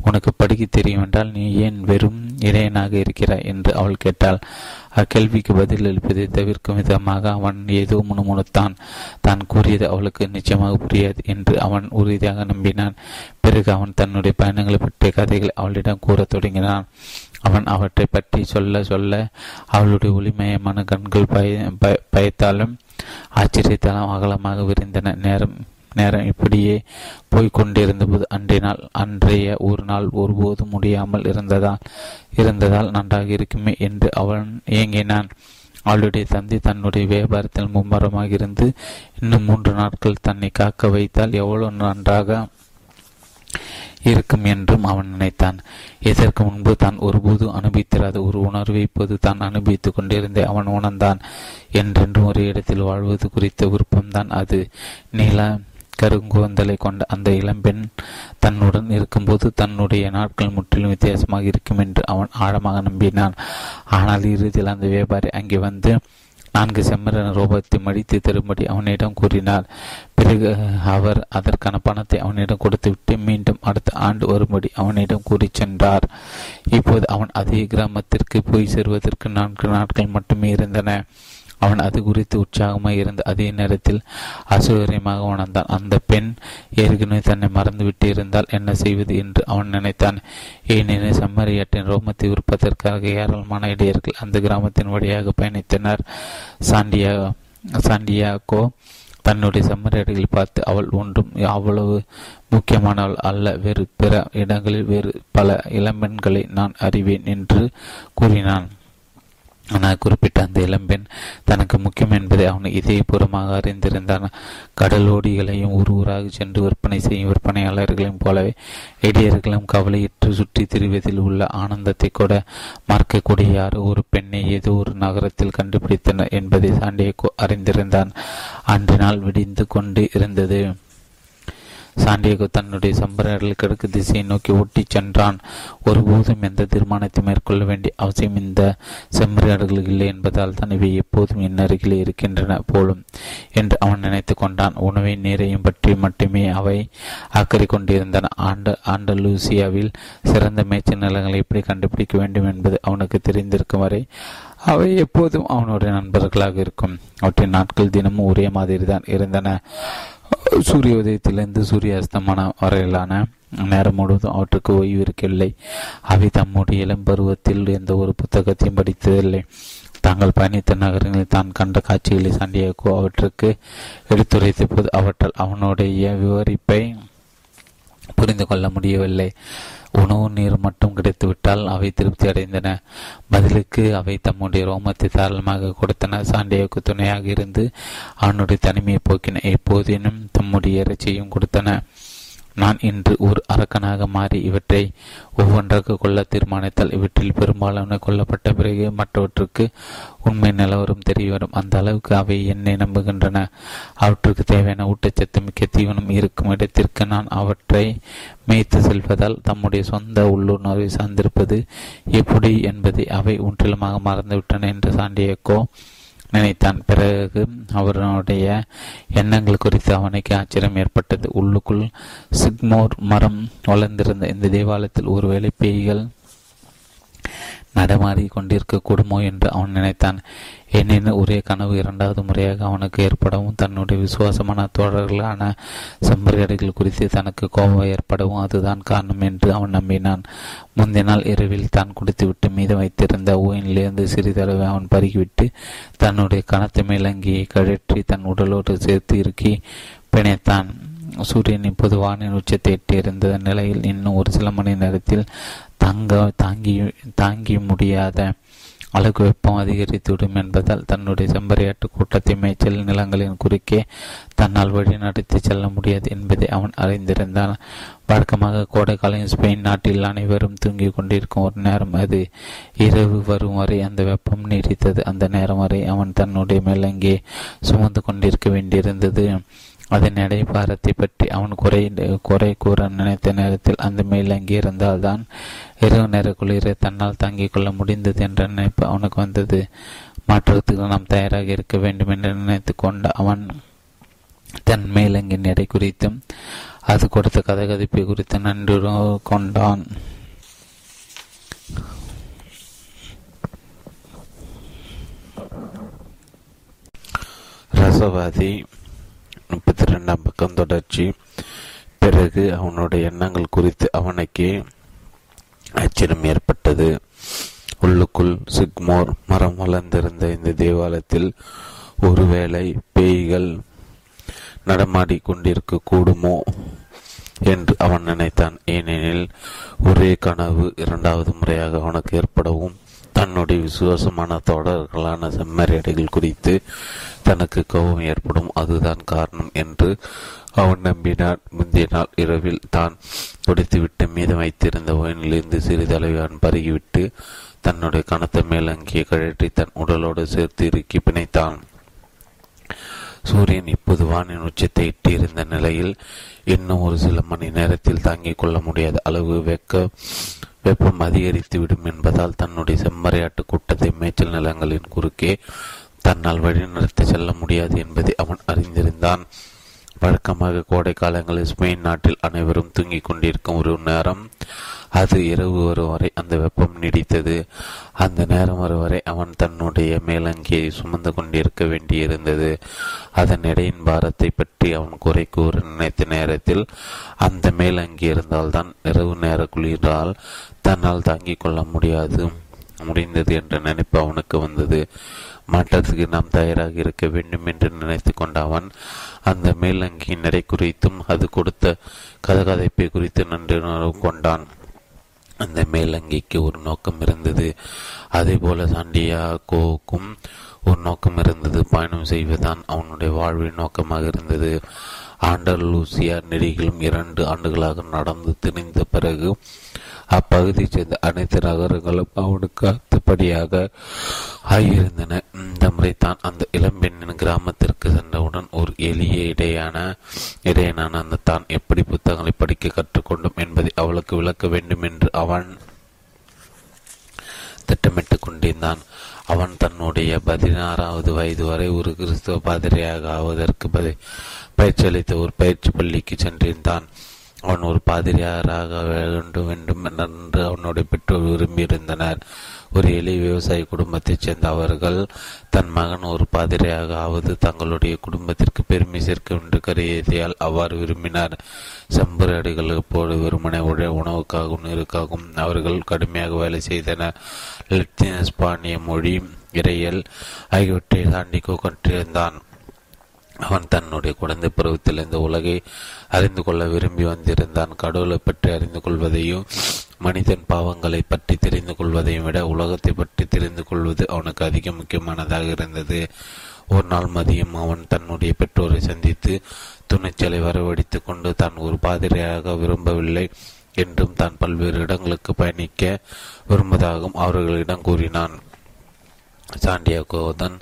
உனக்கு படிக்க தெரியும் என்றால் நீ ஏன் வெறும் இறையனாக இருக்கிறாய் என்று அவள் கேட்டாள். அக்கேள்விக்கு பதில் அளிப்பதை தவிர்க்கும் விதமாக அவன் ஏதோ முணுமுணுத்தான். தான் கூறியது அவளுக்கு நிச்சயமாக புரியாது என்று அவன் உறுதியாக நம்பினான். பிறகு அவன் தன்னுடைய பயணங்களை பற்றிய கதைகள் அவளிடம் கூறத் தொடங்கினான். அவன் அவற்றை பற்றி சொல்ல சொல்ல அவளுடைய ஒளிமயமான கண்கள் பய பயத்தாலும் ஆச்சரியத்தாலும் அகலமாக விரிந்தன. நேரம் நேரம் இப்படியே போய்கொண்டிருந்தபோது அன்றைய நாள் அன்றைய ஒரு நாள் ஒருபோதும் முடியாமல் இருந்ததால் இருந்ததால் நன்றாக இருக்குமே என்று அவன் ஏங்கினான். அவளுடைய தந்தை தன்னுடைய வியாபாரத்தில் மும்மரமாக இருந்து இன்னும் மூன்று நாட்கள் தன்னை காக்க வைத்தால் எவ்வளவு நன்றாக இருக்கும் என்றும் அவன் நினைத்தான். இதற்கு முன்பு தான் ஒருபோது அனுபவித்திராத ஒரு உணர்வை இப்போது தான் அனுபவித்துக் கொண்டிருந்தே அவன் உணர்ந்தான். என்றென்றும் ஒரு இடத்தில் வாழ்வது குறித்த விருப்பம்தான் அது. நீல கருங்கோந்தலை கொண்ட அந்த இளம்பெண் தன்னுடன் இருக்கும்போது தன்னுடைய நாட்கள் முற்றிலும் வித்தியாசமாக இருக்கும் என்று அவன் ஆழமாக நம்பினான். ஆனால் இறுதியில் அந்த வியாபாரி அங்கே வந்து நான்கு செம்மரன் ரூபத்தை மடித்து தரும்படி அவனிடம் கூறினார் பிறகு அவர் அதற்கான பணத்தை அவனிடம் கொடுத்துவிட்டு மீண்டும் அடுத்த ஆண்டு வரும்படி அவனிடம் கூறி சென்றார். இப்போது அவன் அதே கிராமத்திற்கு போய் சேருவதற்கு நான்கு நாட்கள் மட்டுமே இருந்தன. அவன் அது குறித்து உற்சாகமாக இருந்த அதே நேரத்தில் அசௌகரியமாக உணர்ந்தான். அந்த பெண் ஏற்கனவே தன்னை மறந்துவிட்டு இருந்தால் என்ன செய்வது என்று அவன் நினைத்தான். ஏனெனில் செம்மறியாட்டின் ரோமத்தை விற்பதற்காக ஏராளமான இடையர்கள் அந்த கிராமத்தின் வழியாக பயணித்தனர். சாண்டியா சாண்டியாகோ தன்னுடைய செம்மறியாடுகளை பார்த்து அவள் ஒன்றும் அவ்வளவு முக்கியமானவள் அல்ல. வேறு பிற இடங்களில் வேறு பல இளம்பெண்களை நான் அறிவேன் என்று கூறினான். ஆனால் குறிப்பிட்ட அந்த இளம்பெண் தனக்கு முக்கியம் என்பதை அவன் இதயபூர்வமாக அறிந்திருந்தான். கடலோடிகளையும் ஊர் ஊராக சென்று விற்பனை செய்யும் விற்பனையாளர்களையும் போலவே இடையர்களும் கவலையிட்டு சுற்றி திரிவதில் உள்ள ஆனந்தத்தை கூட மறக்கக்கூடிய யார் ஒரு பெண்ணை ஏதோ ஒரு நகரத்தில் கண்டுபிடித்தனர் என்பதை சாண்டியை அறிந்திருந்தான். அன்று நாள் விடிந்து கொண்டு இருந்தது. சாண்டியகோ தன்னுடைய சம்பரர்கள் கிழக்கு திசையை நோக்கி ஓட்டிச் சென்றான். ஒருபோதும் எந்த தீர்மானத்தை மேற்கொள்ள வேண்டிய அவசியம் இந்த செம்மறியாடுகளுக்கு இல்லை என்பதால் தான் இவை எப்போதும் என் அருகிலே இருக்கின்றன போலும் என்று அவன் நினைத்து கொண்டான். உணவை நீரையும் பற்றி மட்டுமே அவை அக்கறை கொண்டிருந்தன. ஆண்ட ஆண்டலூசியாவில் சிறந்த மேய்ச்சல் நிலங்களை எப்படி கண்டுபிடிக்க வேண்டும் என்பது அவனுக்கு தெரிந்திருக்கும் வரை அவை எப்போதும் அவனுடைய நண்பர்களாக இருக்கும். அவற்றின் நாட்கள் தினமும் ஒரே மாதிரி தான் இருந்தன. சூரிய உதயத்திலிருந்து சூரிய அஸ்தமான வரையிலான நேரம் முழுவதும் அவற்றுக்கு ஓய்வு இருக்கவில்லை. அவை தம்முடைய இளம் பருவத்தில் எந்த ஒரு புத்தகத்தையும் படித்ததில்லை. தாங்கள் பயணித்த நகரங்களில் தான் கண்ட காட்சிகளை சண்டியாகோ அவற்றுக்கு எடுத்துரைத்த போது அவற்றால் அவனுடைய விவரிப்பை புரிந்து கொள்ள முடியவில்லை. உணவு நீர் மட்டும் கிடைத்துவிட்டால் அவை திருப்தி அடைந்தன. பதிலுக்கு அவை தம்முடைய ரோமத்தை தாராளமாக கொடுத்தன. சாண்டியாவுக்கு துணையாக இருந்து அவனுடைய தனிமையை போக்கின. எப்போதேனும் தம்முடைய இறைச்சியும் கொடுத்தன. நான் இன்று ஒரு அரக்கனாக மாறி இவற்றை ஒவ்வொன்றாக கொள்ள தீர்மானித்தால் இவற்றில் பெரும்பாலான கொல்லப்பட்ட பிறகு மற்றவற்றுக்கு உண்மை நிலவரம் தெரியவரும். அந்த அளவுக்கு அவை என்னை நம்புகின்றன. அவற்றுக்கு தேவையான ஊட்டச்சத்து மிக்க தீவனம் இருக்கும் இடத்திற்கு நான் அவற்றை மேய்த்து செல்வதால் தம்முடைய சொந்த உள்ளுணர்வை சார்ந்திருப்பது எப்படி என்பதை அவை ஒன்றிலுமாக மறந்துவிட்டன என்று சாண்டியக்கோ நினைத்தான். பிறகு அவனுடைய எண்ணங்கள் குறித்து அவனுக்கு ஆச்சரியம் ஏற்பட்டது. உள்ளுக்குள் சிக்மோர் மரம் வளர்ந்திருந்த இந்த தேவாலயத்தில் ஒருவேளை பேய்கள் நடமாடி கொண்டிருக்க கூடுமோ என்று அவன் நினைத்தான். ஏனெனில் ஒரே கனவு இரண்டாவது முறையாக அவனுக்கு ஏற்படவும் தன்னுடைய விசுவாசமான தோழர்களான செம்பரியாடுகள் குறித்து தனக்கு கோபம் ஏற்படவும் அதுதான் காரணம் என்று அவன் நம்பினான். முந்தைய நாள் இரவில் தான் குடித்துவிட்டு மீதம் வைத்திருந்த ஓயினிலிருந்து சிறிதளவு அவன் பருகிவிட்டு தன்னுடைய கனத்த மேலங்கியை கழற்றி தன் உடலோடு சேர்த்து இறுக்கி பிணைத்தான். சூரியன் இப்போது வானின் உச்சத்தை எட்டியிருந்த நிலையில் இன்னும் ஒரு சில மணி நேரத்தில் தங்க தாங்கி தாங்கி முடியாத அழகு வெப்பம் அதிகரித்துவிடும் என்பதால் தன்னுடைய செம்பறையாட்டு கூட்டத்தை மேய்ச்சல் நிலங்களின் குறுக்கே தன்னால் வழி நடத்தி செல்ல முடியாது என்பதை அவன் அறிந்திருந்தான். வழக்கமாக கோடைக்காலம் ஸ்பெயின் நாட்டில் அனைவரும் தூங்கிக் கொண்டிருக்கும் ஒரு நேரம் அது. இரவு வரும் வரை அந்த வெப்பம் நீடித்தது. அந்த நேரம் வரை அவன் தன்னுடைய மேலங்கே சுமந்து கொண்டிருக்க வேண்டியிருந்தது. அதன் பாரத்தை பற்றி அவன் குறை குறை கூற நினைத்த நேரத்தில் அந்த மேலங்கி இருந்தால்தான் இரவு நேர குளிரை தன்னால் தாங்கிக் கொள்ள முடிந்தது என்ற நினைப்பு அவனுக்கு வந்தது. மாற்றத்துக்கு நாம் தயாராக இருக்க வேண்டும் என்று நினைத்து கொண்ட அவன் தன் மேலங்கின் எடை குறித்தும் அது கொடுத்த கதகதிப்பை குறித்து நன்று கொண்டான். ரசவாதி முப்பத்தி ரெண்டாம் பக்கம் தொடர்ச்சி. பிறகு அவனுடைய எண்ணங்கள் குறித்து அவனுக்கு ஆச்சரியம் ஏற்பட்டது. உள்ளுக்குள் சிக்மோர் மரம் வளர்ந்திருந்த இந்த தேவாலயத்தில் ஒருவேளை பேய்கள் நடமாடி கொண்டிருக்க கூடுமோ என்று அவன் நினைத்தான். ஏனெனில் ஒரே கனவு இரண்டாவது முறையாக அவனுக்கு ஏற்படவும் தன்னுடைய விசுவாசமான தொடர்களான செம்மறியடைகள் குறித்து தனக்கு கோபம் ஏற்படும் அதுதான் காரணம் என்று அவன் நம்பினான். முந்தைய நாள் இரவில் தான் குடித்துவிட்டு மீதம் வைத்திருந்த ஒயினிலிருந்து சிறிதளவு அவன் பருகிவிட்டு தன்னுடைய கனத்த மேலங்கியை கழற்றி தன் உடலோடு சேர்த்து இறுக்கி பிணைத்தான். சூரியன் இப்போது வானின் உச்சத்தை இட்டிருந்த நிலையில் இன்னும் ஒரு சில மணி நேரத்தில் தாங்கிக் கொள்ள முடியாத அளவு வெக்க வெப்பம் அதிகரித்துவிடும் என்பதால் தன்னுடைய செம்மறையாட்டு கூட்டத்தை மேய்ச்சல் நிலங்களின் குறுக்கே தன்னால் வழிநடத்தி செல்ல முடியாது என்பதை அவன் அறிந்திருந்தான். வழக்கமாக கோடை காலங்களில் ஸ்பெயின் நாட்டில் அனைவரும் தூங்கிக் கொண்டிருக்கும் ஒரு நேரம் அது இரவு வரும் வரை அந்த வெப்பம் நீடித்தது. அந்த நேரம் வரும் வரை அவன் தன்னுடைய மேலங்கியை சுமந்து கொண்டிருக்க வேண்டியிருந்தது. அதன் எடையின் பாரத்தை பற்றி அவன் குறை கூற நினைத்த நேரத்தில் அந்த மேலங்கி இருந்தால்தான் இரவு நேர குளிரால் தன்னால் தாங்கிக் கொள்ள முடியாது முடிந்தது என்ற நினைப்பு அவனுக்கு வந்தது. மாற்றத்துக்கு நாம் தயாராக இருக்க வேண்டும் என்று நினைத்து கொண்ட அவன் அந்த மேலங்கியின் நிறை குறித்தும் அது கொடுத்த கதகதைப்பை குறித்து நன்றி கொண்டான். அந்த மேலங்கிக்கு ஒரு நோக்கம் இருந்தது. அதே போல சாண்டியாகோக்கும் ஒரு நோக்கம் இருந்தது. பயணம் செய்வதுதான் அவனுடைய வாழ்வின் நோக்கமாக இருந்தது. ஆண்டலூசியா நெறிகளும் இரண்டு ஆண்டுகளாக நடந்து திணிந்த பிறகு அப்பகுதியைச் சேர்ந்த அனைத்து நகரங்களும் அவனுக்கு அத்துப்படியாக ஆகியிருந்தன இந்த முறை தான் அந்த இளம்பெண்ணின் கிராமத்திற்கு சென்றவுடன் ஒரு எளிய இடையான இடையனான அந்த தான் எப்படி புத்தகங்களை படிக்க கற்றுக்கொண்டும் என்பதை அவளுக்கு விளக்க வேண்டும் என்று அவன் திட்டமிட்டுக் கொண்டிருந்தான். அவன் தன்னுடைய பதினாறாவது வயது வரை ஒரு கிறிஸ்துவ பாதிரியாக ஆவதற்கு பயிற்சி அளித்த ஒரு பயிற்சி பள்ளிக்கு சென்றிருந்தான். அவன் ஒரு பாதிரியாராக வேண்டும் வேண்டும் என்று அவனுடைய பெற்றோர் விரும்பியிருந்தனர். ஒரு எளிய விவசாய குடும்பத்தைச் சேர்ந்த அவர்கள் தன் மகன் ஒரு பாதிரியாக ஆவது தங்களுடைய குடும்பத்திற்கு பெருமை சேர்க்க என்று கருதியால் அவ்வாறு விரும்பினார். செம்பரு அடிகள் போடு வெறுமனை உணவுக்காகவும் நீருக்காகவும் அவர்கள் கடுமையாக வேலை செய்தனர். லத்தீன் ஸ்பானிய மொழி இறையல் ஆகியவற்றை தாண்டி கொண்டிருந்தான் அவன் தன்னுடைய குழந்தை பருவத்தில் இந்த உலகை அறிந்து கொள்ள விரும்பி வந்திருந்தான். கடவுளை பற்றி அறிந்து கொள்வதையும் மனிதன் பாவங்களை பற்றி தெரிந்து கொள்வதையும் விட உலகத்தை பற்றி தெரிந்து கொள்வது அவனுக்கு அதிக முக்கியமானதாக இருந்தது. ஒரு நாள் மதியம் அவன் தன்னுடைய பெற்றோரை சந்தித்து துணிச்சலை வரவழைத்து கொண்டு தான் ஒரு பாதிரியாக விரும்பவில்லை என்றும் தான் பல்வேறு இடங்களுக்கு பயணிக்க விரும்புவதாகவும் அவர்களிடம் கூறினான். சாண்டியாகோதன்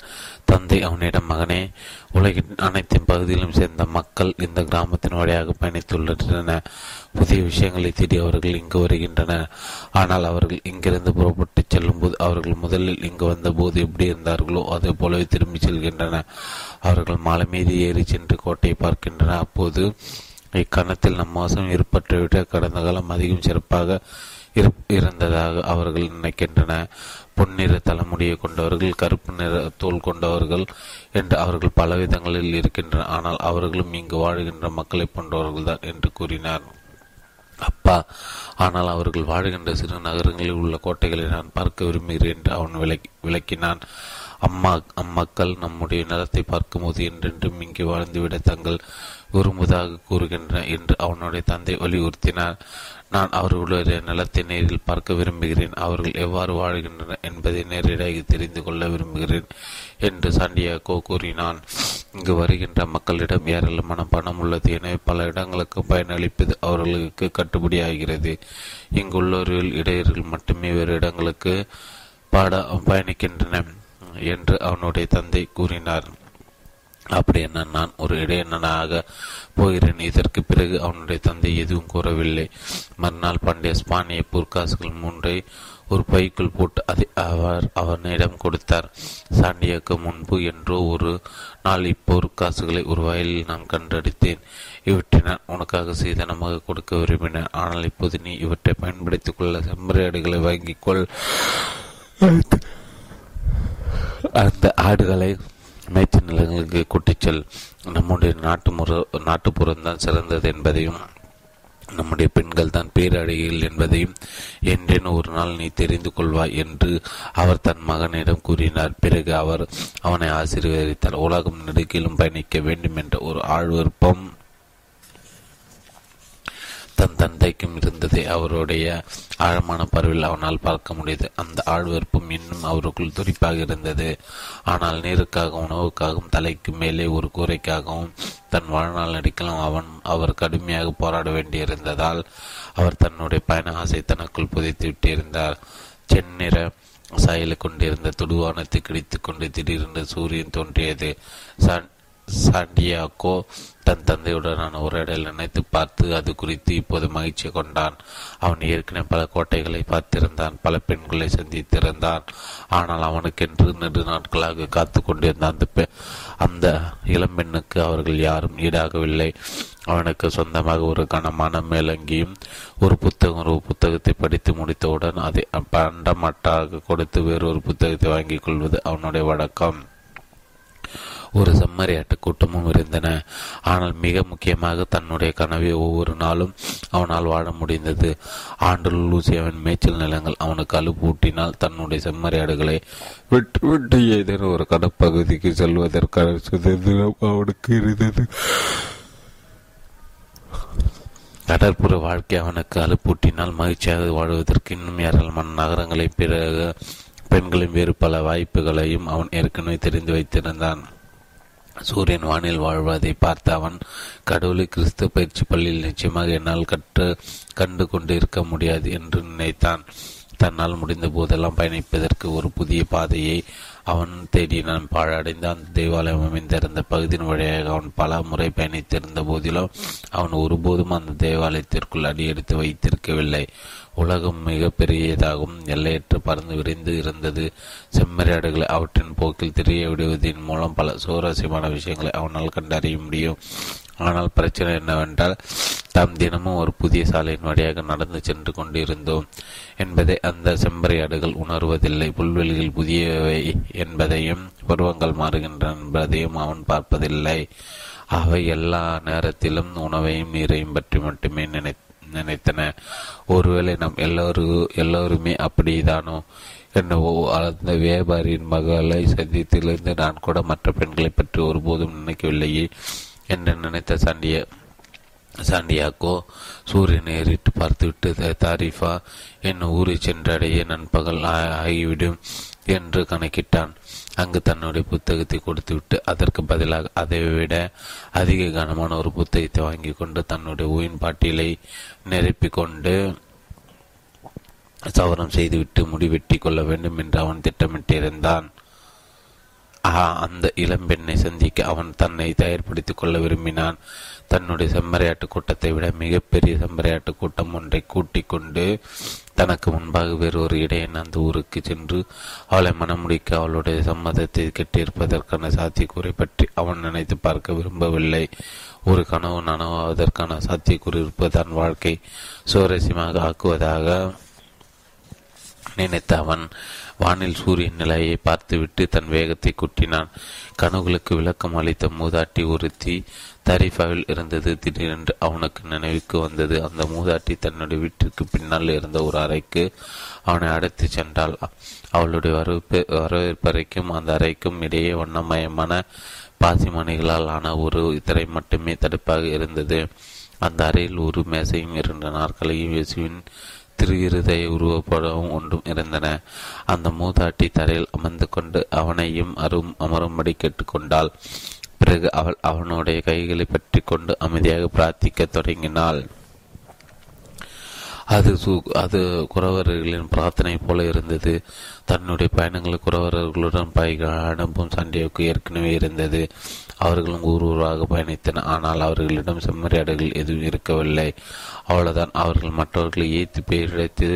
தந்தை அவனிடம் மகனே உலகின் அனைத்து பகுதியிலும் சேர்ந்த மக்கள் இந்த கிராமத்தின் வழியாக பயணித்துள்ளனர். புதிய விஷயங்களை தேடி அவர்கள் இங்கு வருகின்றனர். ஆனால் அவர்கள் இங்கிருந்து புறப்பட்டு செல்லும்போது அவர்கள் முதலில் இங்கு வந்த போது எப்படி இருந்தார்களோ அதே போலவே திரும்பி செல்கின்றனர். அவர்கள் மாலை மீது ஏறி சென்று கோட்டையை பார்க்கின்றனர். அப்போது இக்கணத்தில் நம் மோசம் ஏற்பட்டுவிட கடந்த காலம் அதிகம் சிறப்பாக இருந்ததாக அவர்கள் நினைக்கின்றனர். பொன்னிற தலைமுடியை கொண்டவர்கள் கருப்பு நிற தோல் கொண்டவர்கள் என்று அவர்கள் பல விதங்களில் இருக்கின்றனர் ஆனால் அவர்களும் இங்கு வாழ்கின்ற மக்களை போன்றவர்கள்தான் என்று கூறினார். அப்பா ஆனால் அவர்கள் வாழ்கின்ற சிறு நகரங்களில் உள்ள கோட்டைகளை நான் பார்க்க விரும்புகிறேன் என்று அவன் விளக்கி விளக்கினான். அம்மா அம்மக்கள் நம்முடைய நிலத்தை பார்க்கும்போது என்றென்றும் இங்கே வாழ்ந்துவிட தங்கள் விரும்புவதாக கூறுகின்றன என்று அவனுடைய தந்தை வலியுறுத்தினார். நான் அவர்களுடைய நிலத்தை நேரில் பார்க்க விரும்புகிறேன். அவர்கள் எவ்வாறு வாழ்கின்றனர் என்பதை நேரடியாக தெரிந்து கொள்ள விரும்புகிறேன் என்று சாண்டியாகோ கூறினான். இங்கு வருகின்ற மக்களிடம் ஏராளமான பணம் உள்ளது. எனவே பல இடங்களுக்கு பயனளிப்பது அவர்களுக்கு கட்டுப்படியாகிறது. இங்குள்ளவர்கள் இடையர்கள் மட்டுமே வேறு இடங்களுக்கு பாட பயணிக்கின்றன என்று அவனுடைய தந்தை கூறினார். அப்படி என்ன? நான் ஒரு இடையனாக போகிறேன். இதற்கு பிறகு அவனுடைய தந்தை எதுவும் கூறவில்லை. மறுநாள் பண்டைய ஸ்பானிய பொற்காசுகள் மூன்றை ஒரு பைக்குள் போட்டு அதை அவர் அவனிடம் கொடுத்தார். சாண்டியாக்கு முன்பு என்றோ ஒரு நாள் இப்பொற்காசுகளை ஒரு வயலில் நான் கண்டடித்தேன். இவற்றை நான் உனக்காக சீதனமாக கொடுக்க விரும்பினேன். ஆனால் இப்போது நீ இவற்றை பயன்படுத்திக் கொள்ள செம்பரையாடுகளை வாங்கிக் கொள். அந்த ஆடுகளை மேய்ச்சல் நிலங்களுக்கு கூட்டிச்சல். நம்முடைய நாட்டு முற நாட்டுப்புறம்தான் சிறந்தது என்பதையும் நம்முடைய பெண்கள் தான் பேரழகிகள் என்பதையும் என்றேன் ஒரு நாள் நீ தெரிந்து கொள்வாய் என்று அவர் தன் மகனிடம் கூறினார். பிறகு அவர் அவனை ஆசீர்வதித்தார். உலகம் நெடுக்கிலும் பயணிக்க வேண்டும் என்ற ஒரு ஆழ்விருப்பம் தன் தந்தைக்கும் இருந்ததை அவருடைய ஆழமான பருவில் அவனால் பார்க்க முடியுது அந்த ஆழ்வெறுப்பும் இன்னும் அவருக்குள் துடிப்பாக இருந்தது. ஆனால் நீருக்காக உணவுக்காகவும் தலைக்கு மேலே ஒரு கூரைக்காகவும் தன் வாழ்நாள் நடிக்கலாம் அவன் அவர் கடுமையாக போராட வேண்டியிருந்ததால் அவர் தன்னுடைய பயண ஆசை தனக்குள் புதைத்து விட்டிருந்தார். செந்நிற சாயலை கொண்டிருந்த துடுவானத்தை கிடைத்துக் கொண்டு திடீரென்று சூரியன் தோன்றியது. சாண்டியாக்கோ தன் தந்தையுடனான உரையாடல் நினைத்து பார்த்து அது குறித்து இப்போது மகிழ்ச்சி கொண்டான். அவன் ஏற்கனவே பல கோட்டைகளை பார்த்திருந்தான் பல பெண்களை சந்தித்திருந்தான். ஆனால் அவனுக்கென்று நெடு நாட்களாக காத்து கொண்டிருந்த அந்த அந்த இளம்பெண்ணுக்கு அவர்கள் யாரும் ஈடாகவில்லை. அவனுக்கு சொந்தமாக ஒரு கனமான மேலங்கியும் ஒரு புத்தகம் ஒரு புத்தகத்தை படித்து முடித்தவுடன் அதை பண்டமட்டாக கொடுத்து வேறொரு புத்தகத்தை வாங்கிக் கொள்வது அவனுடைய வழக்கம். ஒரு செம்மறியாட்டு கூட்டமும் இருந்தன. ஆனால் மிக முக்கியமாக தன்னுடைய கனவை ஒவ்வொரு நாளும் அவனால் வாழ முடிந்தது. ஆண்டு லூசியாவின் மேய்ச்சல் நிலங்கள் அவனுக்கு அலுப்பூட்டினால் தன்னுடைய செம்மறியாடுகளை விட்டு விட்டு ஏதேனும் ஒரு கடற்பகுதிக்கு செல்வதற்கான சுதந்திரம் அவனுக்கு இருந்தது. கடற்புற வாழ்க்கை அவனுக்கு அலுப்பூட்டினால் மகிழ்ச்சியாக வாழ்வதற்கு இன்னும் ஏராளமான நகரங்களை பிறகு பெண்களின் வேறு பல வாய்ப்புகளையும் அவன் ஏற்கனவே தெரிந்து வைத்திருந்தான். சூரியன் வானில் வாழ்வதை பார்த்த அவன் கடவுளை கிறிஸ்து பயிற்சி பள்ளியில் நிச்சயமாக என்னால் கற்று கண்டு கொண்டு இருக்க முடியாது என்று நினைத்தான். தன்னால் முடிந்த போதெல்லாம் பயணிப்பதற்கு ஒரு புதிய பாதையை அவன் தேடினான் பாழடைந்த அந்த தேவாலயம் அமைந்திருந்த பகுதியின் வழியாக அவன் பல முறை பயணித்திருந்த போதிலும் அவன் ஒருபோதும் அந்த தேவாலயத்திற்குள் அடியெடுத்து வைத்திருக்கவில்லை. உலகம் மிக பெரியதாகவும் எல்லையற்று பறந்து விரைந்து இருந்தது. செம்மறியாடுகளை அவற்றின் போக்கில் தெரிய விடுவதன் மூலம் பல சுவாரஸ்யமான விஷயங்களை அவனால் கண்டறிய முடியும். ஆனால் பிரச்சனை என்னவென்றால் தாம் தினமும் ஒரு புதிய சாலையின் வழியாக நடந்து சென்று கொண்டிருந்தோம் என்பதை அந்த செம்பறையாடுகள் உணர்வதில்லை. புல்வெளிகள் புதியவை என்பதையும் பருவங்கள் மாறுகின்றன என்பதையும் அவன் பார்ப்பதில்லை. அவை எல்லா நேரத்திலும் உணவையும் நீரையும் பற்றி மட்டுமே நினை நினைத்தன. ஒருவேளை நாம் எல்லோரும் எல்லோருமே அப்படிதானோ என்னவோ அந்த வியாபாரியின் மகளை சந்தித்திலிருந்து நான் கூட மற்ற பெண்களை பற்றி ஒருபோதும் நினைக்கவில்லையே. என்று நினைத்த சாண்டிய சாண்டியாக்கோ சூரியனை ஏறிட்டு பார்த்துவிட்டு தாரிஃபா என் ஊரை சென்றடைய நண்பகல் ஆகிவிடும் என்று கணக்கிட்டான். அங்கு தன்னுடைய புத்தகத்தை கொடுத்துவிட்டு அதற்கு பதிலாக அதை விட அதிக கனமான ஒரு புத்தகத்தை வாங்கி கொண்டு தன்னுடைய ஊயின் பாட்டியலை நிரப்பிக்கொண்டு சவரம் செய்துவிட்டு முடிவெட்டி கொள்ள வேண்டும் என்று அவன் திட்டமிட்டிருந்தான். அந்த இளம்பெண்ணை சந்திக்க அவன் தன்னை தயார்படுத்திக் கொள்ள விரும்பினான். தன்னுடைய செம்மறையாட்டு கூட்டத்தை விட மிகப்பெரிய செம்மறையாட்டு கூட்டம் ஒன்றை கூட்டிக் கொண்டு தனக்கு முன்பாக வேறொரு இடையன் அந்த ஊருக்கு சென்று அவளை மனமுடிக்க அவளுடைய சம்மதத்தை கெட்டியிருப்பதற்கான சாத்தியக்கூறை பற்றி அவன் நினைத்து பார்க்க விரும்பவில்லை. ஒரு கனவு நனவாவதற்கான சாத்தியக்கூறு இருப்பதான் வாழ்க்கை. சுவாரஸ்யமாக ஆக்குவதாக நினைத்த அவன் வானில் சூரியன் நிலையை பார்த்துவிட்டு தன் வேகத்தை குட்டினான். கனவுகளுக்கு விளக்கம் அளித்த மூதாட்டி ஒருத்தி தரிஃபாவில் இருந்தது. திடீரென்று அவனுக்கு நினைவுக்கு வந்தது. அந்த மூதாட்டி தன்னுடைய வீட்டிற்கு பின்னால் இருந்த ஒரு அறைக்கு அவனை அடைத்து சென்றாள். அவளுடைய வரவேற்பு வரவேற்பறைக்கும் அந்த அறைக்கும் இடையே வண்ணமயமான பாசிமணிகளால் ஆன ஒரு திரை மட்டுமே தடுப்பாக இருந்தது. அந்த அறையில் ஒரு மேசையும் இரண்டு நாற்களையும் இயேசுவின் திருகிருதை உருவப்படவும் ஒன்றும் இருந்தன. அந்த மூதாட்டி தரையில் அமர்ந்து கொண்டு அவனையும் அரும் அமரும்படி கேட்டுக்கொண்டாள். பிறகு அவள் அவனுடைய கைகளை பற்றி கொண்டு அமைதியாக பிரார்த்திக்க தொடங்கினாள். அது சு அது குறவர்களின் பிரார்த்தனை போல இருந்தது. தன்னுடைய பயணங்கள் குறவர்களுடன் பயிக அனுப்பும் சண்டைக்கு ஏற்கனவே இருந்தது. அவர்களும் ஊர் ஊராக பயணித்தனர். ஆனால் அவர்களிடம் செம்மறியாடுகள் எதுவும் இருக்கவில்லை. அவ்வளவுதான். அவர்கள் மற்றவர்களை ஏத்து பேரிழைத்து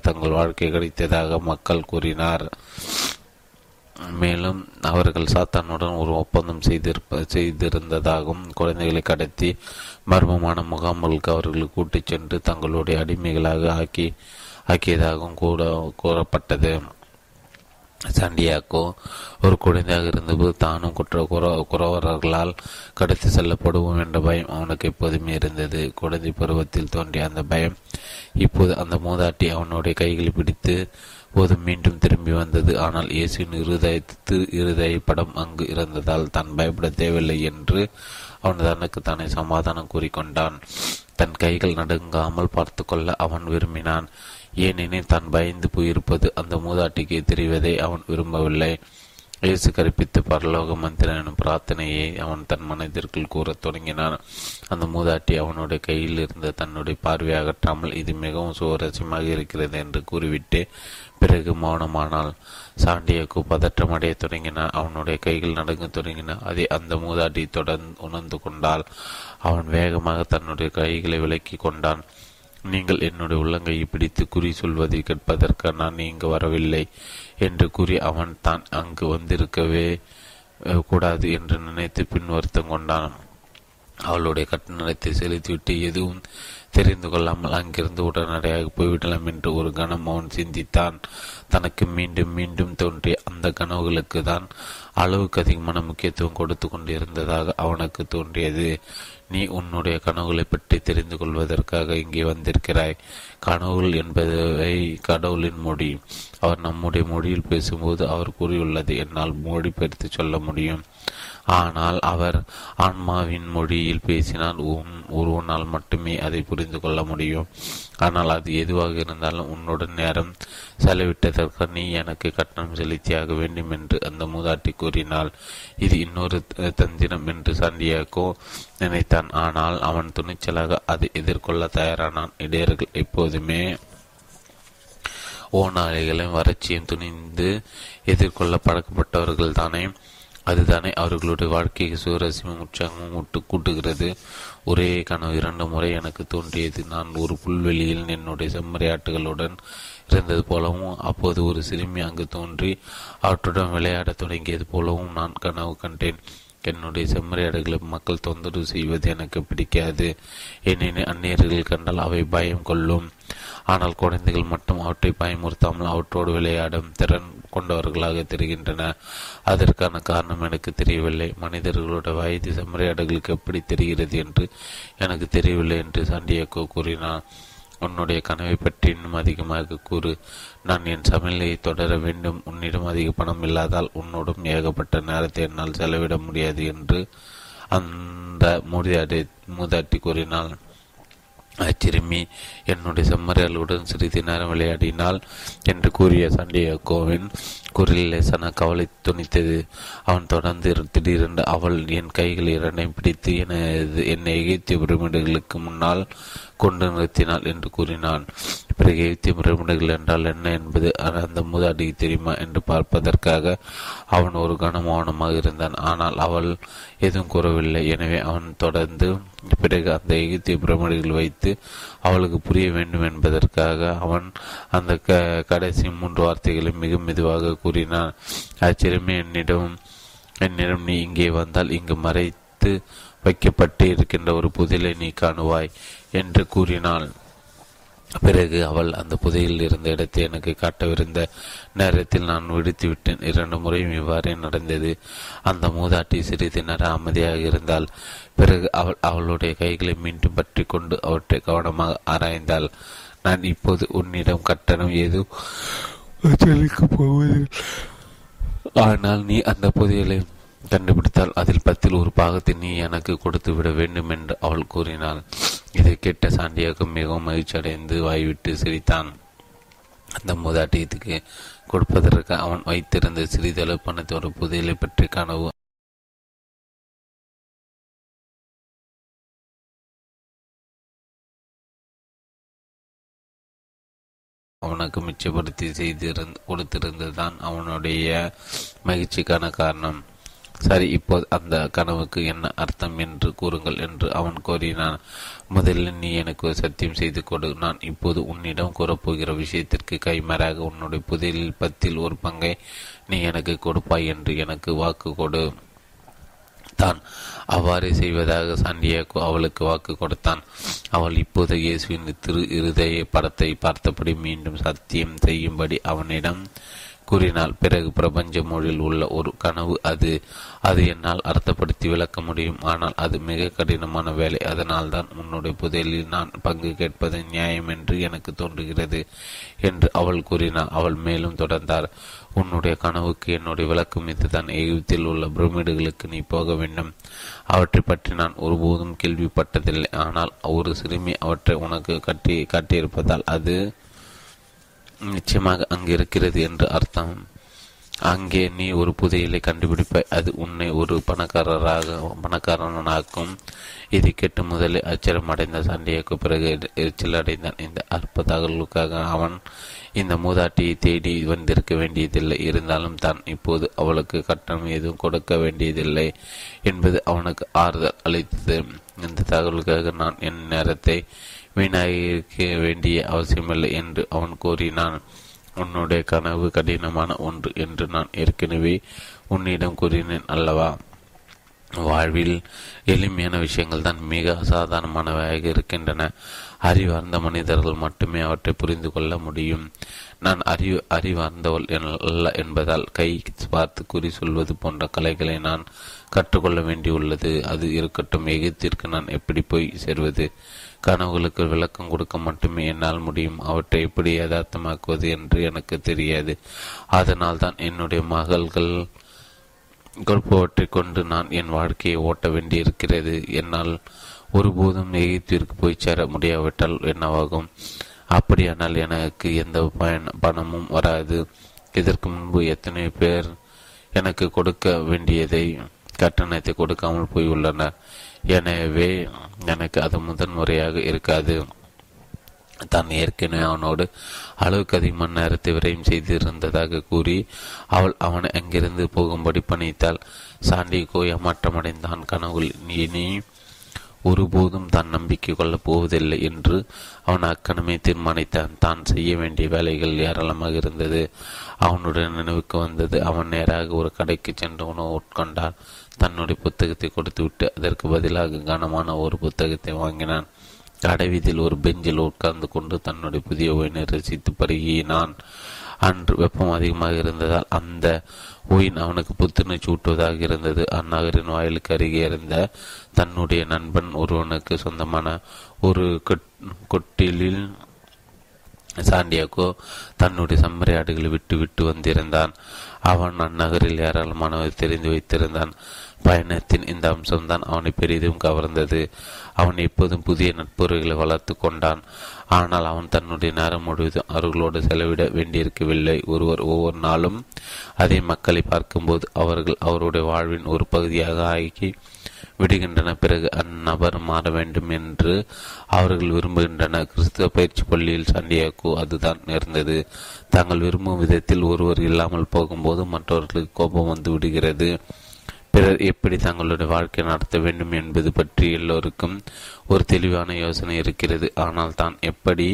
தங்கள் வாழ்க்கை கிடைத்ததாக மக்கள் கூறினார். மேலும் அவர்கள் சாத்தானுடன் ஒரு ஒப்பந்தம் செய்திருப்ப செய்திருந்ததாகவும் குழந்தைகளை கடத்தி மர்மமான முகாம்களுக்கு அவர்களை கூட்டிச் சென்று தங்களுடைய அடிமைகளாக ஆக்கி ஆக்கியதாகவும் கூட கூறப்பட்டது. சாண்டியாக்கோ ஒரு குழந்தையாக இருந்தபோது தானும் குற்ற குற குறவர்களால் கடத்தி செல்லப்படுவோம் என்ற பயம் அவனுக்கு எப்போதுமே இருந்தது. குழந்தை பருவத்தில் தோன்றிய அந்த பயம் இப்போது அந்த மூதாட்டி அவனுடைய கைகளை பிடித்து போது மீண்டும் திரும்பி வந்தது. ஆனால் இயேசுவின் இருதயத்து இருதய படம் அங்கு இருந்ததால் தான் பயப்பட தேவையில்லை என்று அவன் தனக்கு தானே சமாதானம் கூறிக்கொண்டான். தன் கைகள் நடுங்காமல் பார்த்து கொள்ள அவன் விரும்பினான். ஏனெனில் தான் பயந்து போயிருப்பது அந்த மூதாட்டிக்கு தெரிவதை அவன் விரும்பவில்லை. இயேசு கற்பித்த பரலோக மந்திரனும் பிரார்த்தனையை அவன் தன் மனதிற்குள் கூறத் தொடங்கினான். அந்த மூதாட்டி அவனுடைய கையில் இருந்த தன்னுடைய பார்வை அகற்றாமல் இது மிகவும் சுவாரஸ்யமாக இருக்கிறது என்று கூறிவிட்டு பிறகு மௌனமானால் சாண்டியக்கு பதற்றமடைய தொடங்கினான் அவனுடைய கைகள் நடுங்க தொடங்கின. அதை அந்த மூதாட்டி தொடர்ந்து உணர்ந்து கொண்டால் அவன் வேகமாக தன்னுடைய கைகளை விலக்கி கொண்டான். நீங்கள் என்னுடைய உள்ளங்கையை பிடித்து குறி சொல்வதை கேட்பதற்கு நான் இங்கு வரவில்லை என்று கூறி அவன் தான் அங்கு வந்திருக்கவே கூடாது என்று நினைத்து பின் வருத்தம் கொண்டான். அவளுடைய கட்டணத்தை செலுத்திவிட்டு எதுவும் தெரிந்து கொள்ளாமல் அங்கிருந்து உடனடியாக போய்விடலாம் என்று ஒரு கணம் அவன் சிந்தித்தான். தனக்கு மீண்டும் மீண்டும் தோன்றிய அந்த கனவுகளுக்கு தான் அளவுக்கு அதிகமான முக்கியத்துவம் கொடுத்து கொண்டிருந்ததாக அவனுக்கு தோன்றியது. நீ உன்னுடைய கனவுகளை பற்றி தெரிந்து கொள்வதற்காக இங்கே வந்திருக்கிறாய். கனவுகள் என்பதை கடவுளின் மொழி. அவர் நம்முடைய மொழியில் பேசும்போது அவர் கூறியுள்ளது என்னால் மொழிபெயர்த்து சொல்ல முடியும். ஆனால் அவர் ஆன்மாவின் மொழியில் பேசினால் உன் ஒருவனால் மட்டுமே அதை புரிந்து கொள்ள முடியும். ஆனால் அது எதுவாக இருந்தாலும் உன்னுடன் நேரம் செலவிட்டதற்கு நீ எனக்கு கட்டணம் செலுத்தியாக வேண்டும் என்று அந்த மூதாட்டி கூறினாள். இது இன்னொரு தந்திரம் என்று சாண்டியாக்கோ நினைத்தான். ஆனால் அவன் துணிச்சலாக அதை எதிர்கொள்ள தயாரானான். இடையர்கள் எப்போதுமே ஓநாளிகளையும் வறட்சியும் துணிந்து எதிர்கொள்ள பழக்கப்பட்டவர்கள் தானே அதுதானே அவர்களுடைய வாழ்க்கைக்கு சுவரசியமும் உற்சாகமும் விட்டு கூட்டுகிறது. ஒரே கனவு இரண்டு முறை எனக்கு தோன்றியது. நான் ஒரு புல்வெளியில் என்னுடைய செம்மறியாட்டுகளுடன் இருந்தது போலவும் அப்போது ஒரு சிறுமி அங்கு தோன்றி அவற்றுடன் விளையாடத் தொடங்கியது போலவும் நான் கனவு கண்டேன். என்னுடைய செம்மறியாடுகளை மக்கள் தொந்தரவு செய்வது எனக்கு பிடிக்காது. ஏனெனில் அந்நியர்கள் கண்டால் அவை பயம் கொள்ளும். ஆனால் குழந்தைகள் மட்டும் அவற்றை பயமுறுத்தாமல் அவற்றோடு விளையாடும் திறன் கொண்டவர்களாக தெரிகின்றன. அதற்கான காரணம் எனக்கு தெரியவில்லை. மனிதர்களோட வயது செம்மறியாடுகளுக்கு எப்படி தெரிகிறது என்று எனக்கு தெரியவில்லை என்று சாண்டியாக்கோ கூறினார். உன்னுடைய கனவை பற்றி இன்னும் அதிகமாக கூறு. நான் என் சமையலை தொடர வேண்டும். உன்னிடம் அதிக பணம் இல்லாதால் உன்னோடும் ஏகப்பட்ட நேரத்தை என்னால் செலவிட முடியாது என்று அந்த மூதாட்டி மூதாட்டி கூறினாள். அச்சிறுமி என்னுடைய செம்மறியாளுடன் சிறிது நேரம் விளையாடினாள் என்று கூறிய சண்டியாக்கோவின் குரலில் லேசான கவலை துணித்தது. அவன் தொடர்ந்து திடீரென்று அவள் என் கைகள் இரண்டையும் பிடித்து எனது என்னை எகிப்திய பிரமிடுகளுக்கு முன்னால் கொண்டு நிறுத்தினாள் என்று கூறினான். பிறகு எகிப்திய பிரமிடுகள் என்றால் என்ன என்பது அந்த மூதாட்டிக்கு தெரியுமா என்று பார்ப்பதற்காக அவன் ஒரு கணம் மௌனமாக இருந்தான். ஆனால் அவள் எதுவும் கூறவில்லை. எனவே அவன் தொடர்ந்து பிறகு அந்த எகிப்திய பிரமிடுகள் வைத்து அவளுக்கு புரிய வேண்டும் என்பதற்காக அவன் அந்த க கடைசி மூன்று வார்த்தைகளை மிக மெதுவாக கூறினான் ஆச்சரியமே என்னிடம் என்னிடம் நீ இங்கே வந்தால் இங்கு மறைத்து வைக்கப்பட்டு இருக்கின்ற ஒரு புதிலை நீ காணுவாய் என்று கூறினாள். பிறகு அவள் அந்த புதையில் இருந்த இடத்தை எனக்கு காட்டவிருந்த நேரத்தில் நான் விடுத்து விட்டேன். இரண்டு முறையும் இவ்வாறே நடந்தது. அந்த மூதாட்டி சிறிது நேரம் அமைதியாக இருந்தால் பிறகு அவள் அவளுடைய கைகளை மீண்டும் பற்றி கொண்டு அவற்றை கவனமாக ஆராய்ந்தாள். நான் இப்போது உன்னிடம் கட்டணம் ஏதும் செலுக்கப் போவதில்லை ஆனால் நீ அந்த புதையலை கண்டுபிடித்தால் அதில் பத்தில் ஒரு பாகத்தை நீ எனக்கு கொடுத்து விட வேண்டும் என்று அவள் கூறினாள். இதை கேட்ட சாண்டியாக்கு மிகவும் மகிழ்ச்சி அடைந்து வாய்விட்டு சிரித்தான். அந்த மூதாட்டியத்துக்கு கொடுப்பதற்கு அவன் வைத்திருந்த சிறிதளவு பணத்தோட புதையலை பற்றி கனவு அவனுக்கு மிச்சப்படுத்தி செய்திருந் கொடுத்திருந்ததுதான் அவனுடைய மகிழ்ச்சிக்கான காரணம். சரி இப்போது அந்த கனவுக்கு என்ன அர்த்தம் என்று கூறுங்கள் என்று அவன் கோரினான். முதலில் நீ எனக்கு சத்தியம் செய்து கொடு. நான் இப்போது உன்னிடம் கூறப்போகிற விஷயத்திற்கு கைமாறாக உன்னுடைய புதையலில் பத்தில் ஒரு பங்கை நீ எனக்கு கொடுப்பாய் என்று எனக்கு வாக்கு கொடு. தான். அவ்வாறே செய்வதாக சாண்டியாகோ அவளுக்கு வாக்கு கொடுத்தான். அவள் இப்போது இயேசுவின் திரு இருதய படத்தை பார்த்தபடி மீண்டும் சத்தியம் செய்யும்படி அவனிடம் கூறினால் பிறகு பிரபஞ்ச மொழியில் உள்ள ஒரு கனவு அது. அது என்னால் அர்த்தப்படுத்தி விளக்க முடியும். ஆனால் அது மிக கடினமான வேலை. அதனால் தான் உன்னுடைய புதையலில் நான் பங்கு கேட்பது நியாயம் என்று எனக்கு தோன்றுகிறது என்று அவள் கூறினார் அவள் மேலும் தொடர்ந்தார். உன்னுடைய கனவுக்கு என்னுடைய விளக்கம் இதுதான் எகிப்தில் உள்ள பிரமிடுகளுக்கு நீ போக வேண்டும். அவற்றை பற்றி நான் ஒருபோதும் கேள்விப்பட்டதில்லை. ஆனால் ஒரு சிறுமி அவற்றை உனக்கு கட்டி காட்டியிருப்பதால் அது நிச்சயமாக அங்கு இருக்கிறது என்று அர்த்தம். அங்கே நீ ஒரு புதையலை கண்டுபிடிப்பாய். அது உன்னை ஒரு பணக்காரராக பணக்காரனாக்கும். இதை கேட்டு முதலில் அச்சரம் அடைந்த சண்டைக்கு பிறகு எரிச்சல் அடைந்தான். இந்த அற்ப தகவலுக்காக அவன் இந்த மூதாட்டியை தேடி வந்திருக்க வேண்டியதில்லை. இருந்தாலும் தான் இப்போது அவளுக்கு கட்டணம் எதுவும் கொடுக்க வேண்டியதில்லை என்பது அவனுக்கு ஆறுதல் அளித்தது. இந்த தகவலுக்காக நான் என் நேரத்தை வீணாகிக்க வேண்டிய அவசியமில்லை என்று அவன் கூறினான். உன்னுடைய கனவு கடினமான ஒன்று என்று நான் ஏற்கனவே உன்னிடம் கூறினேன் அல்லவா? வாழ்வில் எளிமையான விஷயங்கள் தான் மிக அசாதாரணமானவையாக இருக்கின்றன. அறிவார்ந்த மனிதர்கள் மட்டுமே அவற்றை புரிந்து கொள்ள முடியும். நான் அறிவு அறிவார்ந்தவள் அல்ல என்பதால் கை பார்த்து குறி சொல்வது போன்ற கலைகளை நான் கற்றுக்கொள்ள வேண்டியுள்ளது. அது இருக்கட்டும் எகிப்திற்கு நான் எப்படி போய் சேர்வது? கனவுகளுக்கு விளக்கம் கொடுக்க மட்டுமே என்னால் முடியும். அவற்றை எப்படி யதார்த்தமாக்குவது என்று எனக்கு தெரியாது. அதனால் தான் என்னுடைய மகள்கள் கொடுப்பவற்றை கொண்டு நான் என் வாழ்க்கையை ஓட்ட வேண்டியிருக்கிறது. என்னால் ஒருபோதும் எகிப்திற்கு போய் சேர முடியாவிட்டால் என்னவாகும்? அப்படியானால் எனக்கு எந்த பயன் பணமும் வராது. இதற்கு முன்பு எத்தனை பேர் எனக்கு கொடுக்க வேண்டியதை கட்டணத்தை கொடுக்காமல் போய் உள்ளனர் எனவே எனக்கு அது முதன்முறையாக இருக்காது. தான் ஏற்கனவே அவனோடு அளவுக்கு அதிகமான நேரத்தை விரயம் செய்திருந்ததாக கூறி அவள் அவனை அங்கிருந்து போகும்படி பணித்தாள். சாண்டிகோ ஏமாற்றமடைந்தான் கனவுகள் இனி ஒருபோதும் தான் நம்பிக்கை கொள்ளப் போவதில்லை என்று அவன் அக்கணமே தீர்மானித்தான். தான் செய்ய வேண்டிய வேலைகள் ஏராளமாக இருந்தது. அவனுடைய நினைவுக்கு வந்தது. அவன் நேராக ஒரு கடைக்கு சென்று உணவு உட்கொண்டான். தன்னுடைய புத்தகத்தை கொடுத்துவிட்டு அதற்கு பதிலாக கனமான ஒரு புத்தகத்தை வாங்கினான். கடைவீதியில் ஒரு பெஞ்சில் உட்கார்ந்து கொண்டு தன்னுடைய புதிய ஓயினை ரசித்து பருகினான். அன்று வெப்பம் அதிகமாக இருந்ததால் அந்த ஓயின் அவனுக்கு புத்துணர்ச்சி ஊட்டுவதாக இருந்தது. அந்நகரின் வாயிலுக்கு அருகே இருந்த தன்னுடைய நண்பன் ஒருவனுக்கு சொந்தமான ஒரு கொட்டிலில் சாண்டியாகோ தன்னுடைய செம்மறியாடுகளை விட்டு விட்டு வந்திருந்தான். அவன் அந்நகரில் ஏராளமானவர் தெரிந்து வைத்திருந்தான். பயணத்தின் இந்த அம்சம்தான் அவனை பெரிதும் கவர்ந்தது. அவன் எப்போதும் புதிய நட்புறவுகளை வளர்த்து கொண்டான். ஆனால் அவன் தன்னுடைய நேரம் முழுவதும் அவர்களோடு செலவிட வேண்டியிருக்கவில்லை. ஒருவர் ஒவ்வொரு நாளும் அதே மக்களை பார்க்கும்போது அவர்கள் அவருடைய வாழ்வின் ஒரு பகுதியாக ஆகி விடுகின்றன. பிறகு அந்நபர் மாற வேண்டும் என்று அவர்கள் விரும்புகின்றனர். கிறிஸ்துவ பயிற்சி பள்ளியில் சண்டியாக்கோ அதுதான் நேர்ந்தது. தாங்கள் விரும்பும் விதத்தில் ஒருவர் இல்லாமல் போகும்போது மற்றவர்களுக்கு கோபம் வந்து விடுகிறது. பிறர் எப்படி தங்களுடைய வாழ்க்கை நடத்த வேண்டும் என்பது பற்றி எல்லோருக்கும் ஒரு தெளிவான யோசனை இருக்கிறது. ஆனால் தான் எப்படி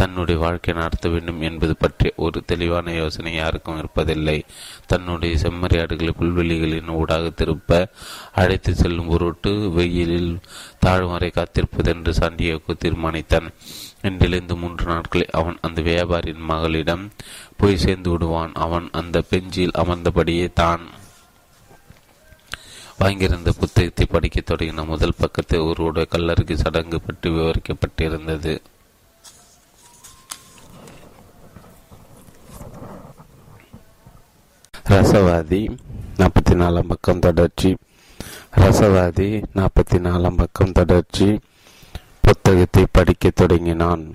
தன்னுடைய வாழ்க்கை நடத்த வேண்டும் என்பது பற்றி ஒரு தெளிவான யோசனை யாருக்கும் இருப்பதில்லை. தன்னுடைய செம்மறியாடுகளை புல்வெளிகளின் ஊடாக திருப்ப அழைத்து செல்லும் பொருட்டு வெயிலில் தாழ்வரை காத்திருப்பதென்று சாண்டியாகோ தீர்மானித்தான். இன்றிலிருந்து மூன்று நாட்களில் அவன் அந்த வியாபாரியின் மகளிடம் போய் சேர்ந்து விடுவான். அவன் அந்த பெஞ்சில் அமர்ந்தபடியே தான் வாங்கியிருந்த புத்தகத்தை படிக்க தொடங்கின முதல் பக்கத்தில் ஒருவருடைய கல்லறைக்கு சடங்கு பற்றி விவரிக்கப்பட்டிருந்தது. ரசவாதி நாற்பத்தி நாலாம் பக்கம் தொடர்ச்சி. ரசவாதி நாற்பத்தி நாலாம் பக்கம் தொடர்ச்சி. புத்தகத்தை படிக்க தொடங்கினான்.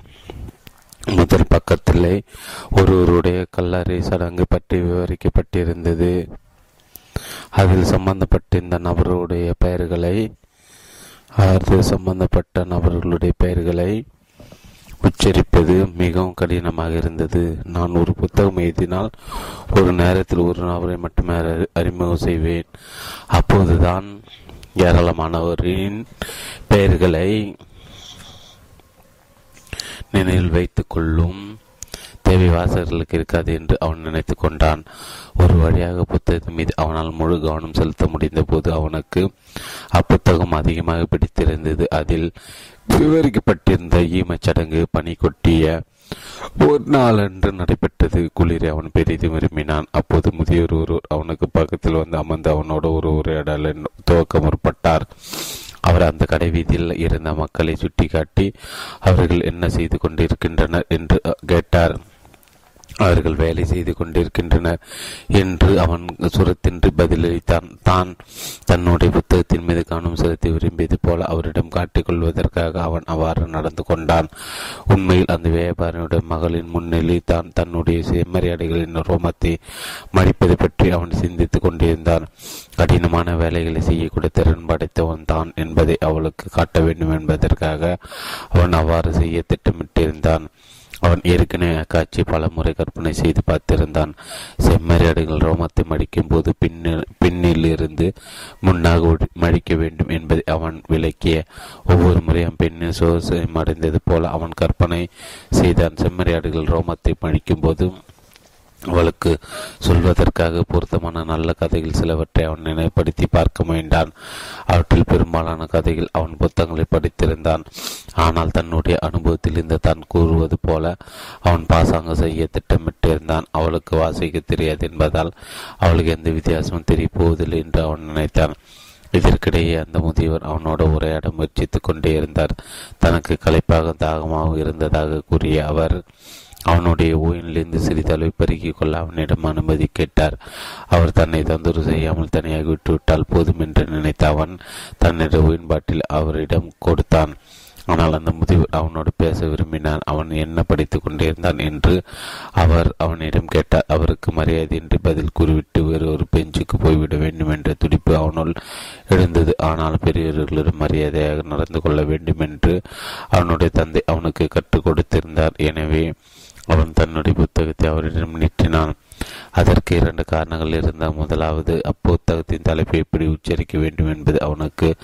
முதல் பக்கத்திலே ஒருவருடைய கல்லறை சடங்கு பற்றி விவரிக்கப்பட்டிருந்தது. அதில் சம்பந்தப்பட்டிருந்த நபருடைய பெயர்களை அதில் சம்பந்தப்பட்ட நபர்களுடைய பெயர்களை உச்சரிப்பது மிகவும் கடினமாக இருந்தது. நான் ஒரு புத்தகம் எழுதினால் ஒரு நேரத்தில் ஒரு நபரை மட்டுமே அறிமுகம் செய்வேன். அப்போதுதான் ஏராளமானவரின் பெயர்களை நினைவில் வைத்துக் கொள்ளும். தேவை வாசகர்களுக்கு இருக்காது என்று அவன் நினைத்து கொண்டான். ஒரு வழியாக புத்தகத்தின் மீது அவனால் முழு கவனம் செலுத்த முடிந்த போது அவனுக்கு அப்புத்தகம் அதிகமாக பிடித்திருந்தது. அதில் விவரிக்கப்பட்டிருந்த ஈமச் சடங்கு பனி கொட்டிய ஒரு நாளன்று நடைபெற்றது. குளிரை அவன் பெரிதும் விரும்பினான். அப்போது முதியோர் ஒருவர் அவனுக்கு பக்கத்தில் வந்து அமர்ந்து அவனோட ஒரு உரையாடலை துவக்க முற்பட்டார் அவர் அந்த கடை வீதியில் இருந்த மக்களை சுட்டிக்காட்டி அவர்கள் என்ன செய்து கொண்டிருக்கின்றனர்? என்று கேட்டார். அவர்கள் வேலை செய்து கொண்டிருக்கின்றனர் என்று அவன் சுரத்தின்றி பதிலளித்தான். தான் தன்னுடைய புத்தகத்தின் மீது கவனம் செலுத்தி விரும்பியது போல அவரிடம் காட்டிக்கொள்வதற்காக அவன் அவ்வாறு நடந்து கொண்டான். உண்மையில் அந்த வியாபாரியுடைய மகளின் முன்னிலை தான் தன்னுடைய செம்மறியாடைகளின் ரோமத்தை மடிப்பது பற்றி அவன் சிந்தித்துக் கொண்டிருந்தான். கடினமான வேலைகளை செய்யக்கூடிய திறன் படைத்தவன் தான் என்பதை அவளுக்கு காட்ட வேண்டும் என்பதற்காக அவன் அவ்வாறு செய்ய திட்டமிட்டிருந்தான். அவன் ஏற்கனவே அக்காட்சி பல முறை கற்பனை செய்து பார்த்திருந்தான். செம்மறியாடுகள் ரோமத்தை மடிக்கும் போது பின்னில் இருந்து முன்னாக மடிக்க வேண்டும் என்பதை அவன் விளக்கிய. ஒவ்வொரு முறையும் பெண்ணின் சோசம் அடைந்தது போல அவன் கற்பனை செய்தான். செம்மறியாடுகள் ரோமத்தை மடிக்கும் போது அவளுக்கு சொல்வதற்காக பொருத்தமான நல்ல கதைகள் சிலவற்றை அவன் நினைப்படுத்தி பார்க்க முயன்றான். அவற்றில் பெரும்பாலான கதைகள் அவன் புத்தகங்களை படித்திருந்தான். ஆனால் தன்னுடைய அனுபவத்தில் இருந்து தான் கூறுவது போல அவன் பாசாங்க செய்ய திட்டமிட்டிருந்தான் அவளுக்கு வாசிக்க தெரியாது என்பதால் அவளுக்கு எந்த வித்தியாசமும் தெரியப்போவதில்லை என்று அவன் நினைத்தான். இதற்கிடையே அந்த முதியவர் அவனோட உரையாட முயற்சித்துக் கொண்டே இருந்தார். தனக்கு களைப்பாக தாகமாக இருந்ததாக கூறிய அவர் அவனுடைய ஓயிலிருந்து சிறிதளவு பெருக்கிக் கொள்ள அவனிடம் அனுமதி கேட்டார். அவர் தன்னை தொந்தரவு செய்யாமல் தனியாக விட்டுவிட்டால் போதும் என்று நினைத்த அவன் தன்னுடைய ஓயின் பாட்டில் அவரிடம் கொடுத்தான். ஆனால் அந்த முதியவர் அவனோடு பேச விரும்பினான் அவன் என்ன படித்துக் கொண்டிருந்தான் என்று அவர் அவனிடம் கேட்டார். அவருக்கு மரியாதையின்றி பதில் கூறிவிட்டு வேறு ஒரு பெஞ்சுக்கு போய்விட வேண்டும் என்ற துடிப்பு அவனுள் எழுந்தது. ஆனால் பெரியவர்களிடம் மரியாதையாக நடந்து கொள்ள வேண்டும் என்று அவனுடைய தந்தை அவனுக்கு கற்றுக் கொடுத்திருந்தார். எனவே அவன் தன்னுடைய புத்தகத்தை அவரிடம் நீட்டினான். அதற்கு இரண்டு காரணங்கள் இருந்த. முதலாவது அப்புத்தகத்தின் தலைப்பை எப்படி உச்சரிக்க வேண்டும் என்பது அவனுக்கு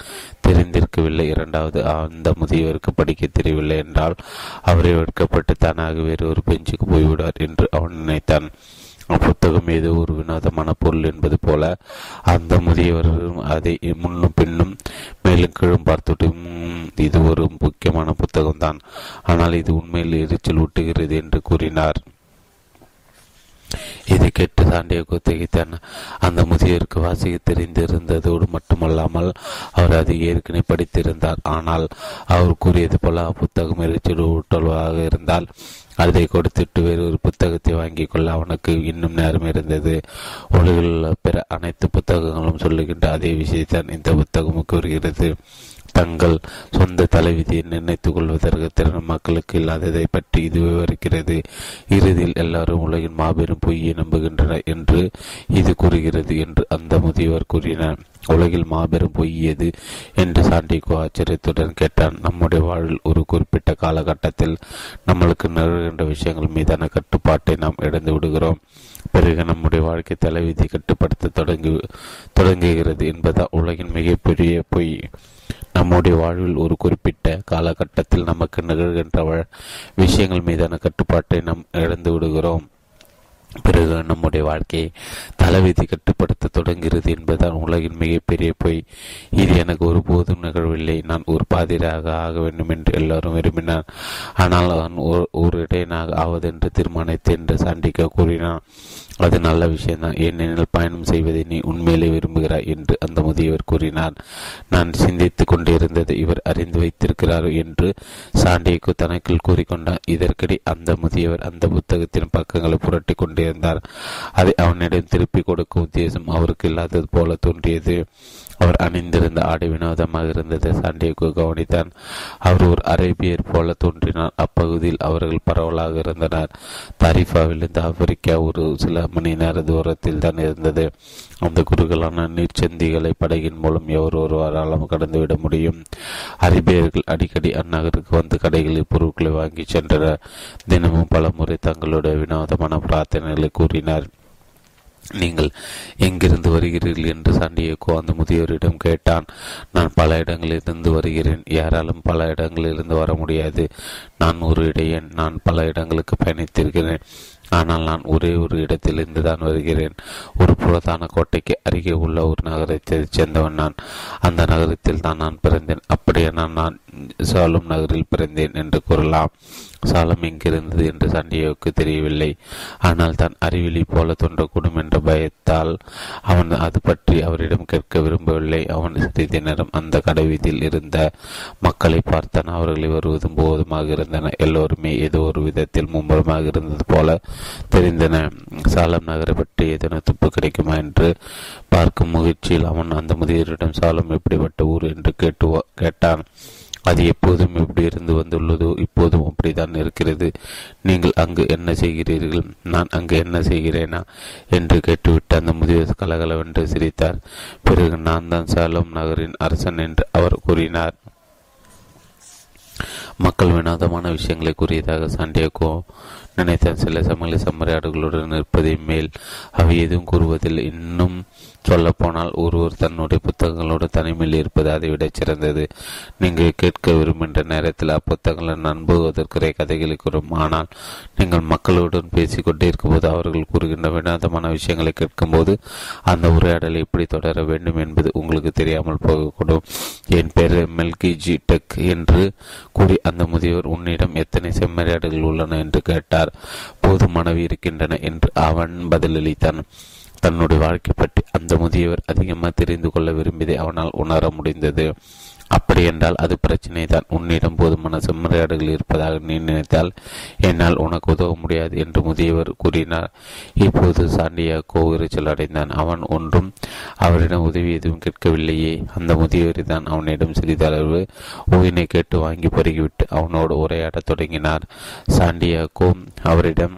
தெரிந்திருக்கவில்லை. இரண்டாவது அந்த முதியவருக்கு படிக்க தெரியவில்லை என்றால் அவரை வெட்கப்பட்டு தானாக வேறு ஒரு பெஞ்சுக்கு போய்விடுவார் என்று அவன் நினைத்தான். அப்புத்தகம் ஏதோ ஒரு வினோதமான பொருள் என்பது போல அந்த முதியவர்களும் அதை முன்னும் பின்னும் மேலும் கீழும் பார்த்துட்டு இது ஒரு முக்கியமான புத்தகம்தான். ஆனால் இது உண்மையில் எரிச்சல் ஊட்டுகிறது என்று கூறினார். இது கேட்டு தாண்டிய குத்தகைத்தான் அந்த முதியோருக்கு வாசிக்க தெரிந்திருந்ததோடு மட்டுமல்லாமல் அவர் அதை ஏற்கனவே படித்திருந்தார். ஆனால் அவர் கூறியது போல புத்தகம் எரிச்சல் ஊட்டலாக இருந்தால் அதை கொடுத்துட்டு வேறு ஒரு புத்தகத்தை வாங்கிக் கொள்ள அவனுக்கு இன்னும் நேரம் இருந்தது. உலகில் உள்ள பிற அனைத்து புத்தகங்களும் சொல்லுகின்ற அதே விஷயத்தான் இந்த புத்தகமும் கூறுகிறது. தங்கள் சொந்த தலைவிதியை நிர்ணயித்துக் கொள்வதற்கு திறன் மக்களுக்கு இல்லாததை பற்றி இது விவரிக்கிறது. இறுதியில் எல்லாரும் உலகின் மாபெரும் பொய்யை நம்புகின்றனர் என்று இது கூறுகிறது என்று அந்த முதியவர் கூறினார். உலகில் மாபெரும் பொய் எது என்று சாண்டிகோ ஆச்சரியத்துடன் கேட்டான். நம்முடைய வாழ்வில் ஒரு குறிப்பிட்ட காலகட்டத்தில் நம்மளுக்கு நிகழ்கின்ற விஷயங்கள் மீதான கட்டுப்பாட்டை நாம் இழந்து விடுகிறோம். பிறகு நம்முடைய வாழ்க்கை தலைவிதி கட்டுப்படுத்த தொடங்கி தொடங்குகிறது என்பதால் உலகின் மிகப்பெரிய பொய் நம்முடைய வாழ்வில் ஒரு குறிப்பிட்ட காலகட்டத்தில் நமக்கு நிகழ்கின்ற விஷயங்கள் மீதான கட்டுப்பாட்டை நாம் இழந்து விடுகிறோம். பிறகு நம்முடைய வாழ்க்கையை தலைவிதி கட்டுப்படுத்த தொடங்குகிறது என்பதுதான் உலகின் மிகப்பெரிய பொய். இது எனக்கு ஒருபோதும் நிகழவில்லை. நான் ஒரு பாதிராக ஆக வேண்டும் என்று எல்லாரும் விரும்பினார். ஆனால் அவன் ஒரு இடையனாக ஆவதென்று தீர்மானித்தேன் என்று சாண்டிகா கூறினான் அது நல்ல விஷயம்தான் ஏனெனில் பயணம் செய்வதை நீ உண்மையிலே விரும்புகிறாய் என்று அந்த முதியவர் கூறினார். நான் சிந்தித்துக் கொண்டிருந்தது இவர் அறிந்து வைத்திருக்கிறார் என்று சாண்டியக்கு தனக்குள் கூறிக்கொண்டார் இதற்கிடையே அந்த முதியவர் அந்த புத்தகத்தின் பக்கங்களை புரட்டி கொண்டிருந்தார். அதை அவனிடம் திருப்பிக் கொடுக்கும் உத்தேசம் அவருக்கு இல்லாதது போல தோன்றியது. அவர் அணிந்திருந்த ஆடை வினோதமாக இருந்தது சாண்டியக்கு கவனித்தான். அவர் ஒரு அரேபியர் போல தோன்றினார். அப்பகுதியில் அவர்கள் பரவலாக இருந்தனர். தாரிஃபாவிலிருந்து ஆப்பிரிக்கா ஒரு சில மணி நேர தூரத்தில் தான் இருந்தது. அந்த குறுகலான நீர்ச்சந்திகளை படகின் மூலம் எவர் ஒருவராலும் கடந்துவிட முடியும். அரேபியர்கள் அடிக்கடி அந்நகருக்கு வந்து கடைகளில் பொருட்களை வாங்கி சென்றனர். தினமும் பல முறை தங்களுடைய வினோதமான பிரார்த்தனைகளை கூறினார். நீங்கள் எங்கிருந்து வருகிறீர்கள்? என்று சாண்டியக்கோ அந்த முதியோரிடம் கேட்டான். நான் பல இடங்களிலிருந்து வருகிறேன். யாராலும் பல இடங்களிலிருந்து வர முடியாது. நான் ஒரு இடையன். நான் பல இடங்களுக்கு பயணித்திருக்கிறேன். ஆனால் நான் ஒரே ஒரு இடத்திலிருந்து தான் வருகிறேன். ஒரு புறத்தான கோட்டைக்கு அருகே உள்ள ஒரு நகரத்தை சேர்ந்தவன் நான். அந்த நகரத்தில் தான் நான் பிறந்தேன். அப்படியே நான் நான் சாலும் நகரில் பிறந்தேன் என்று கூறலாம். சாலம் எங்கிருந்தது என்று சண்டியோவுக்கு தெரியவில்லை. ஆனால் தான் அறிவிலி போல தோன்றக்கூடும் என்ற பயத்தால் அவன் அது பற்றி அவரிடம் கேட்க விரும்பவில்லை. அவன் சிறிது நேரம் அந்த கடைவீதியில் இருந்த மக்களை பார்த்தான். அவர்களை வருவதும் போவதுமாக இருந்தன. எல்லோருமே ஏதோ ஒரு விதத்தில் மும்முரமாக இருந்தது போல தெரிந்தன. சாலம் நகரை பற்றி ஏதேனும் துப்பு கிடைக்குமா என்று பார்க்கும் முயற்சியில் அவன் அந்த முதியரிடம் சாலம் எப்படிப்பட்ட ஊர்? என்று கேட்டு கேட்டான். அது எப்போதும் எப்படி இருந்து வந்துள்ளதோ இப்போதும் அப்படித்தான் இருக்கிறது. நீங்கள் அங்கு என்ன செய்கிறீர்கள்? நான் அங்கு என்ன செய்கிறேனா? என்று கேட்டுவிட்டு அந்த முதியவர் கலகலவென்று சிரித்தார். பிறகு நான் தான் சாலம் நகரின் அரசன் என்று அவர் கூறினார். மக்கள் வினோதமான விஷயங்களை கூறியதாக சாண்டியாகோ நினைத்தான் சில சமயங்களில் செம்மறியாடுகளுடன் நிற்பதை மேல் அவை எதுவும் கூறுவதில் இன்னும் சொல்லப்போனால் ஒருவர் தன்னுடைய புத்தகங்களோடு தனிமையில் இருப்பது அதைவிட சிறந்தது. நீங்கள் கேட்க விரும்புகின்ற நேரத்தில் அப்புத்தகங்களை நம்புவதற்குரிய கதைகளை கூறும். ஆனால் நீங்கள் மக்களுடன் பேசிக் கொண்டே இருக்கும்போது அவர்கள் கூறுகின்ற வினோதமான விஷயங்களை கேட்கும்போது அந்த உரையாடலை எப்படி தொடர வேண்டும் என்பது உங்களுக்கு தெரியாமல் போகக்கூடும். என் பெயர் மெல்கி ஜி டெக் என்று கூறி அந்த முதியவர் உன்னிடம் எத்தனை செம்மறியாடுகள் உள்ளன என்று கேட்டார். போது இருக்கின்றன என்று அவன் பதிலளித்தான். தன்னுடைய வாழ்க்கை பற்றி அந்த முதியவர் அதிகமாக தெரிந்து கொள்ள விரும்பியதை அவனால் உணர முடிந்தது. அப்படி என்றால் அது பிரச்சனை தான் உன்னிடம் போதுமான செம்மறையாடுகள் இருப்பதாக நீ நினைத்தால் என்னால் உனக்கு உதவ முடியாது என்று முதியவர் கூறினார். இப்போது சாண்டியாக்கோ இறைச்சல் அடைந்தான். அவன் ஒன்றும் அவரிடம் உதவி எதுவும் கேட்கவில்லையே. அந்த முதியவரை தான் அவனிடம் சிறிதளவு ஓயினை கேட்டு வாங்கி பருகிவிட்டு அவனோடு உரையாடத் தொடங்கினார். சாண்டியாக்கோ அவரிடம்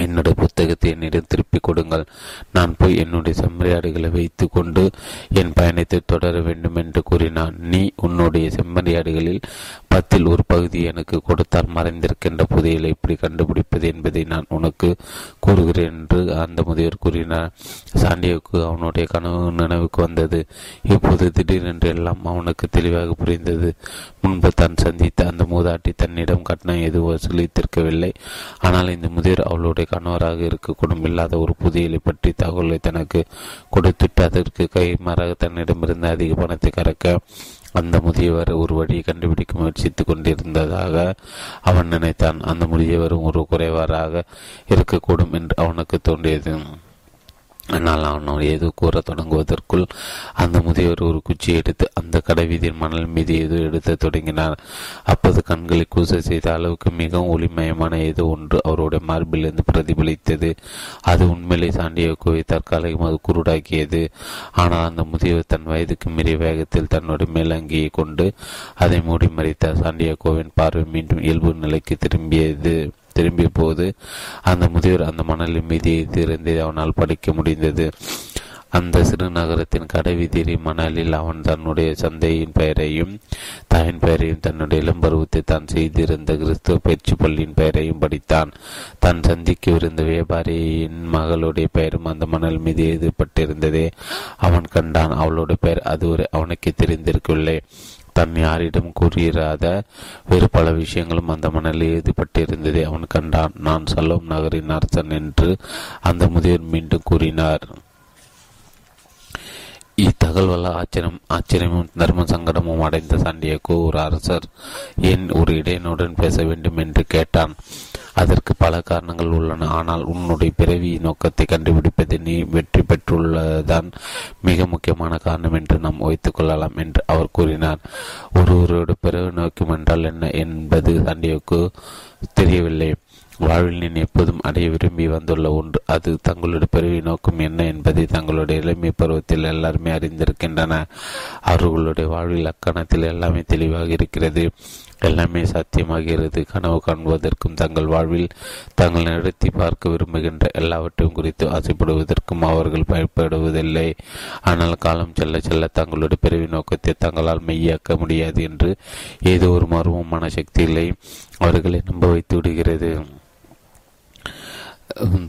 என்னுடைய புத்தகத்தை என்னிடம் திருப்பிக் கொடுங்கள். நான் போய் என்னுடைய செம்மறியாடுகளை வைத்து கொண்டு என் பயணத்தை தொடர வேண்டும் என்று கூறினான். நீ உன்னுடைய செம்மறியாடுகளில் பத்தில் ஒரு பகுதி எனக்கு கொடுத்தால் மறைந்திருக்கின்ற புதையலை எப்படி கண்டுபிடிப்பது என்பதை நான் உனக்கு கூறுகிறேன் என்று அந்த முதியவர் கூறினார். சாண்டியோக்கு அவனுடைய கனவு நினைவுக்கு வந்தது. இப்போது திடீரென்று எல்லாம் அவனுக்கு தெளிவாக புரிந்தது. முன்பு தான் சந்தித்த அந்த மூதாட்டி தன்னிடம் கட்டணம் எதுவும் வசூலித்திருக்கவில்லை ஆனால் இந்த முதியர் அவளுடைய கணவராக இருக்கக்கூடும். இல்லாத ஒரு புதியலை பற்றி தகவலை தனக்கு கொடுத்துட்டு அதற்கு கைமாறாக தன்னிடமிருந்து அதிக பணத்தை கறக்க அந்த முதியவர் ஒரு வழியை கண்டுபிடிக்க முயற்சித்துக் கொண்டிருந்ததாக அவன் நினைத்தான். அந்த முதியவரும் ஒரு குறைவாராக இருக்கக்கூடும் என்று அவனுக்கு தோன்றியது. ஆனால் அவன் ஏதோ கூற தொடங்குவதற்குள் அந்த முதியவர் ஒரு குச்சி எடுத்து அந்த கடைவீதியின் மணல் மீது ஏதோ எடுத்து தொடங்கினார். அப்போது கண்களை கூச செய்த அளவுக்கு மிகவும் ஒளிமயமான ஏதோ ஒன்று அவருடைய மார்பிலிருந்து பிரதிபலித்தது. அது உண்மையிலே சாண்டியோக்கோவை தற்காலிகம் அது குருடாக்கியது. ஆனால் அந்த முதியவர் தன் வயதுக்கு மீறிய வேகத்தில் தன்னுடைய மேலங்கியை கொண்டு அதை மூடி மறைத்தார். சாண்டியோக்கோவின் பார்வை மீண்டும் இயல்பு நிலைக்கு திரும்பியது. திரும்பிய போது அந்த முதியோர் அந்த மணலின் மீதியை இருந்ததை அவனால் படிக்க முடிந்தது. அந்த சிறு நகரத்தின் கடைவிதிரி மணலில் அவன் தன்னுடைய சந்தையின் பெயரையும் தாயின் பெயரையும் தன்னுடைய இளம்பருவத்தை தான் செய்திருந்த கிறிஸ்துவ பயிற்சி பள்ளியின் பெயரையும் படித்தான். தான் சந்திக்கவிருந்த வியாபாரியின் மகளுடைய பெயரும் அந்த மணல் மீது எழுதப்பட்டிருந்ததே அவன் கண்டான் அவளுடைய பெயர் அதுவரை அவனுக்கு தெரிந்திருக்கவில்லை. தன் யாரிடம் கூறியிராத வேறு பல விஷயங்களும் அந்த மணலில் எழுதப்பட்டிருந்ததை அவன் கண்டான். நான் சலோம் நகரின் அரசன் என்று அந்த முதியவர் மீண்டும் கூறினார். இத்தகவல் ஆச்சரியம் ஆச்சரியமும் தர்ம சங்கடமும் அடைந்த சண்டியக்கோ ஒரு அரசர் ஏன் ஒரு இடையனுடன் பேச வேண்டும் என்று கேட்டான். அதற்கு பல காரணங்கள் உள்ளன. ஆனால் உன்னுடைய பிறவி நோக்கத்தை கண்டுபிடிப்பதில் நீ வெற்றி பெற்றுள்ளதான் மிக முக்கியமான காரணம் என்று நாம் வைத்துக் கொள்ளலாம் என்று அவர் கூறினார். ஒருவரோட பிறவி நோக்கம் என்றால் என்ன என்பது சண்டியோக்கு தெரியவில்லை. வாழ்வில் நீ எப்போதும் அடைய விரும்பி வந்துள்ள ஒன்று. அது தங்களுடைய பிறவி நோக்கம் என்ன என்பதை தங்களுடைய இளமை பருவத்தில் எல்லாருமே அறிந்திருக்கின்றன. அவர்களுடைய வாழ்வில் அக்கணத்தில் எல்லாமே தெளிவாக இருக்கிறது. எல்லாமே சாத்தியமாகிறது. கனவு காண்பதற்கும் தங்கள் வாழ்வில் தாங்கள் நடத்தி பார்க்க விரும்புகின்ற எல்லாவற்றையும் குறித்து ஆசைப்படுவதற்கும் அவர்கள் பயப்படுவதில்லை. ஆனால் காலம் செல்ல செல்ல தங்களுடைய பிறவி நோக்கத்தை தங்களால் மெய்யாக்க முடியாது என்று ஏதோ ஒரு மர்மமான சக்திகளை அவர்களை நம்ப வைத்து விடுகிறது.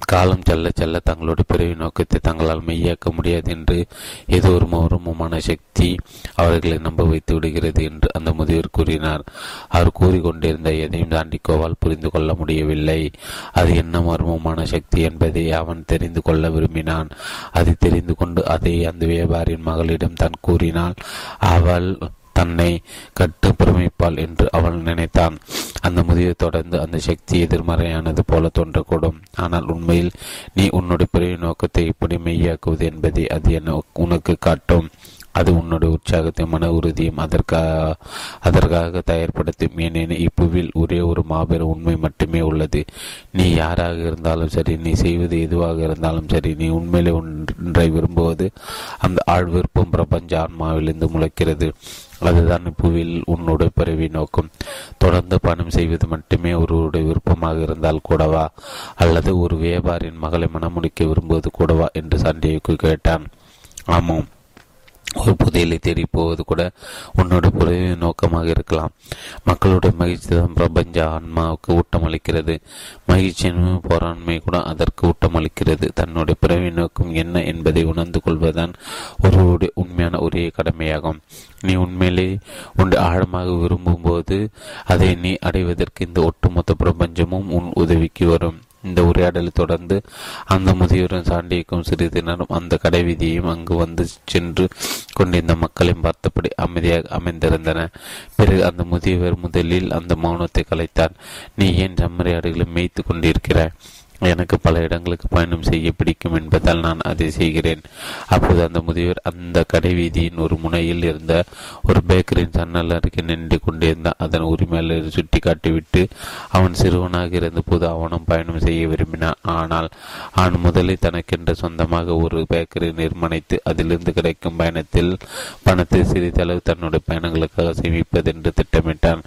காலம் செல்ல செல்ல தங்களுடைய பிறவி நோக்கத்தை தங்களால் மெய்யாக்க முடியாது என்று ஏதோ ஒரு மர்மமான சக்தி அவர்களை நம்ப வைத்து விடுகிறது என்று அந்த முதியவர் கூறினார். அவர் கூறிக்கொண்டிருந்த எதையும் தாண்டிக்கோவால் புரிந்து கொள்ள முடியவில்லை. அது என்ன மர்மமான சக்தி என்பதை அவன் தெரிந்து கொள்ள விரும்பினான். அதை தெரிந்து கொண்டு அதை அந்த வியாபாரியின் மகளிடம் தான் கூறினாள். அவள் தன்னை கட்டு பிரமிப்பாள் என்று அவள் நினைத்தான். அந்த முதியை தொடர்ந்து அந்த சக்தி எதிர்மறையானது போல தோன்றக்கூடும். ஆனால் உண்மையில் நீ உன்னுடைய பிறவி நோக்கத்தை இப்படி மெய்யாக்குவது என்பதை அது என்ன உனக்கு காட்டும். அது உன்னுடைய உற்சாகத்தையும் மன உறுதியும் அதற்காக அதற்காக தயார்படுத்தும். ஏனெனில் இப்புவில் ஒரே ஒரு மாபெரும் உண்மை மட்டுமே உள்ளது. நீ யாராக இருந்தாலும் சரி நீ செய்வது எதுவாக இருந்தாலும் சரி நீ உண்மையிலே ஒன்றை விரும்புவது அந்த ஆழ் விருப்பம் பிரபஞ்ச ஆன்மாவிலிருந்து முளைக்கிறது. அதுதான் இப்புவில் உன்னுடைய பிறவி நோக்கம். தொடர்ந்து பணம் செய்வது மட்டுமே ஒருவருடைய விருப்பமாக இருந்தால் கூடவா? அல்லது ஒரு வியாபாரியின் மகளை மனமுடிக்க விரும்புவது கூடவா? என்று சண்டைக்கு கேட்டான். ஆமாம். ஒரு புதையலை தேடி போவது கூட உன்னோட புறவி நோக்கமாக இருக்கலாம். மக்களுடைய மகிழ்ச்சி தான் பிரபஞ்ச ஆன்மாவுக்கு ஊட்டம் அளிக்கிறது மகிழ்ச்சியின் போராண்மை கூட அதற்கு ஊட்டம் அளிக்கிறது தன்னுடைய பிறவி நோக்கம் என்ன என்பதை உணர்ந்து கொள்வதுதான் ஒருவருடைய உண்மையான ஒரே கடமையாகும். நீ உண்மையிலே உண்டு ஆழமாக விரும்பும் போது அதை நீ அடைவதற்கு இந்த ஒட்டுமொத்த பிரபஞ்சமும் உன் உதவிக்கு வரும். இந்த உரையாடலை தொடர்ந்து அந்த முதியோரும் சாண்டியக்கும் சிறிது நேரம் அந்த கடைவீதியையும் அங்கு வந்து சென்று கொண்டிருந்த மக்களையும் பார்த்தபடி அமைதியாக அமைந்திருந்தன. பிறகு அந்த முதியவர் முதலில் அந்த மௌனத்தை கலைத்தார். நீ ஏன் செம்மறியாடுகளை மேய்த்து கொண்டிருக்கிறாய்? எனக்கு பல இடங்களுக்கு பயணம் செய்ய பிடிக்கும் என்பதால் நான் அதை செய்கிறேன். அப்போது அந்த முதியவர் அந்த கடைவீதியின் ஒரு முனையில் இருந்த ஒரு பேக்கரியின் சன்னல் அருகே நின்று கொண்டிருந்தான். அதன் உரிமையாளரை சுட்டி காட்டிவிட்டு அவன் சிறுவனாக இருந்தபோது அவனும் பயணம் செய்ய விரும்பினான். ஆனால் அவன் முதலில் தனக்கென்று சொந்தமாக ஒரு பேக்கரி நிர்மாணித்து அதிலிருந்து கிடைக்கும் பயணத்தில் பணத்தை சிறிதளவு தன்னுடைய பயணங்களுக்காக சேமிப்பதென்று திட்டமிட்டான்.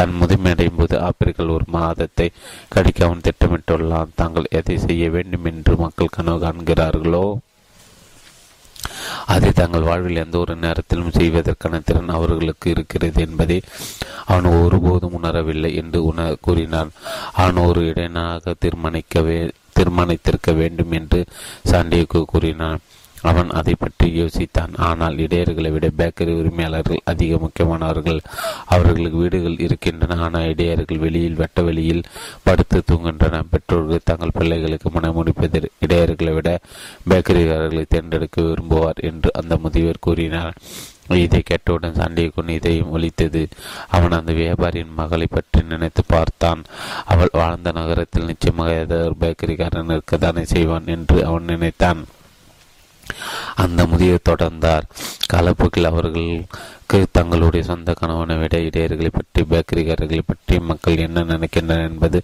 தன் முதுமையடையும் போது ஆப்பிரிக்கல் ஒரு மாதத்தை கடிக்க அவன் திட்டமிட்டுள்ளான். தாங்கள் எதை செய்ய வேண்டும் என்று மக்கள் கனவு காண்கிறார்களோ? அதை தங்கள் வாழ்வில் எந்த ஒரு நேரத்திலும் செய்வதற்கான திறன் அவர்களுக்கு இருக்கிறது என்பதை அவன் ஒருபோதும் உணரவில்லை என்று உண கூறினான். அவன் ஒரு இடையனாக தீர்மானிக்கவே தீர்மானித்திருக்க வேண்டும் என்று சாண்டியக்கு கூறினான். அவன் அதை பற்றி யோசித்தான். ஆனால் இடையர்களை விட பேக்கரி உரிமையாளர்கள் அதிக முக்கியமானவர்கள். அவர்களுக்கு வீடுகள் இருக்கின்றன. ஆனால் இடையர்கள் வெளியில் வெட்ட வெளியில் படுத்து தூங்குகின்றன பெற்றோர்கள் தங்கள் பிள்ளைகளுக்கு மனமுடிப்பது இடையர்களை விட பேக்கரிகாரர்களை தேர்ந்தெடுக்க விரும்புவார் என்று அந்த முதியவர் கூறினார். இதை கேட்டவுடன் சண்டைக்குன் இதையும் ஒழித்தது அவன் அந்த வியாபாரியின் மகளை பற்றி நினைத்து பார்த்தான். அவள் வாழ்ந்த நகரத்தில் நிச்சயமாக ஏதாவது ஒரு பேக்கரிக்காரன் இருக்கத்தானே செய்வான் என்று அவன் நினைத்தான். அந்த முதியவர் தொடர்ந்தார். காலப்போக்கில் அவர்களுக்கு தங்களுடைய சொந்த கணவனை விட இடையர்களை பற்றி பேக்கரிகாரர்களை பற்றி மக்கள் என்ன நினைக்கின்றனர் என்பது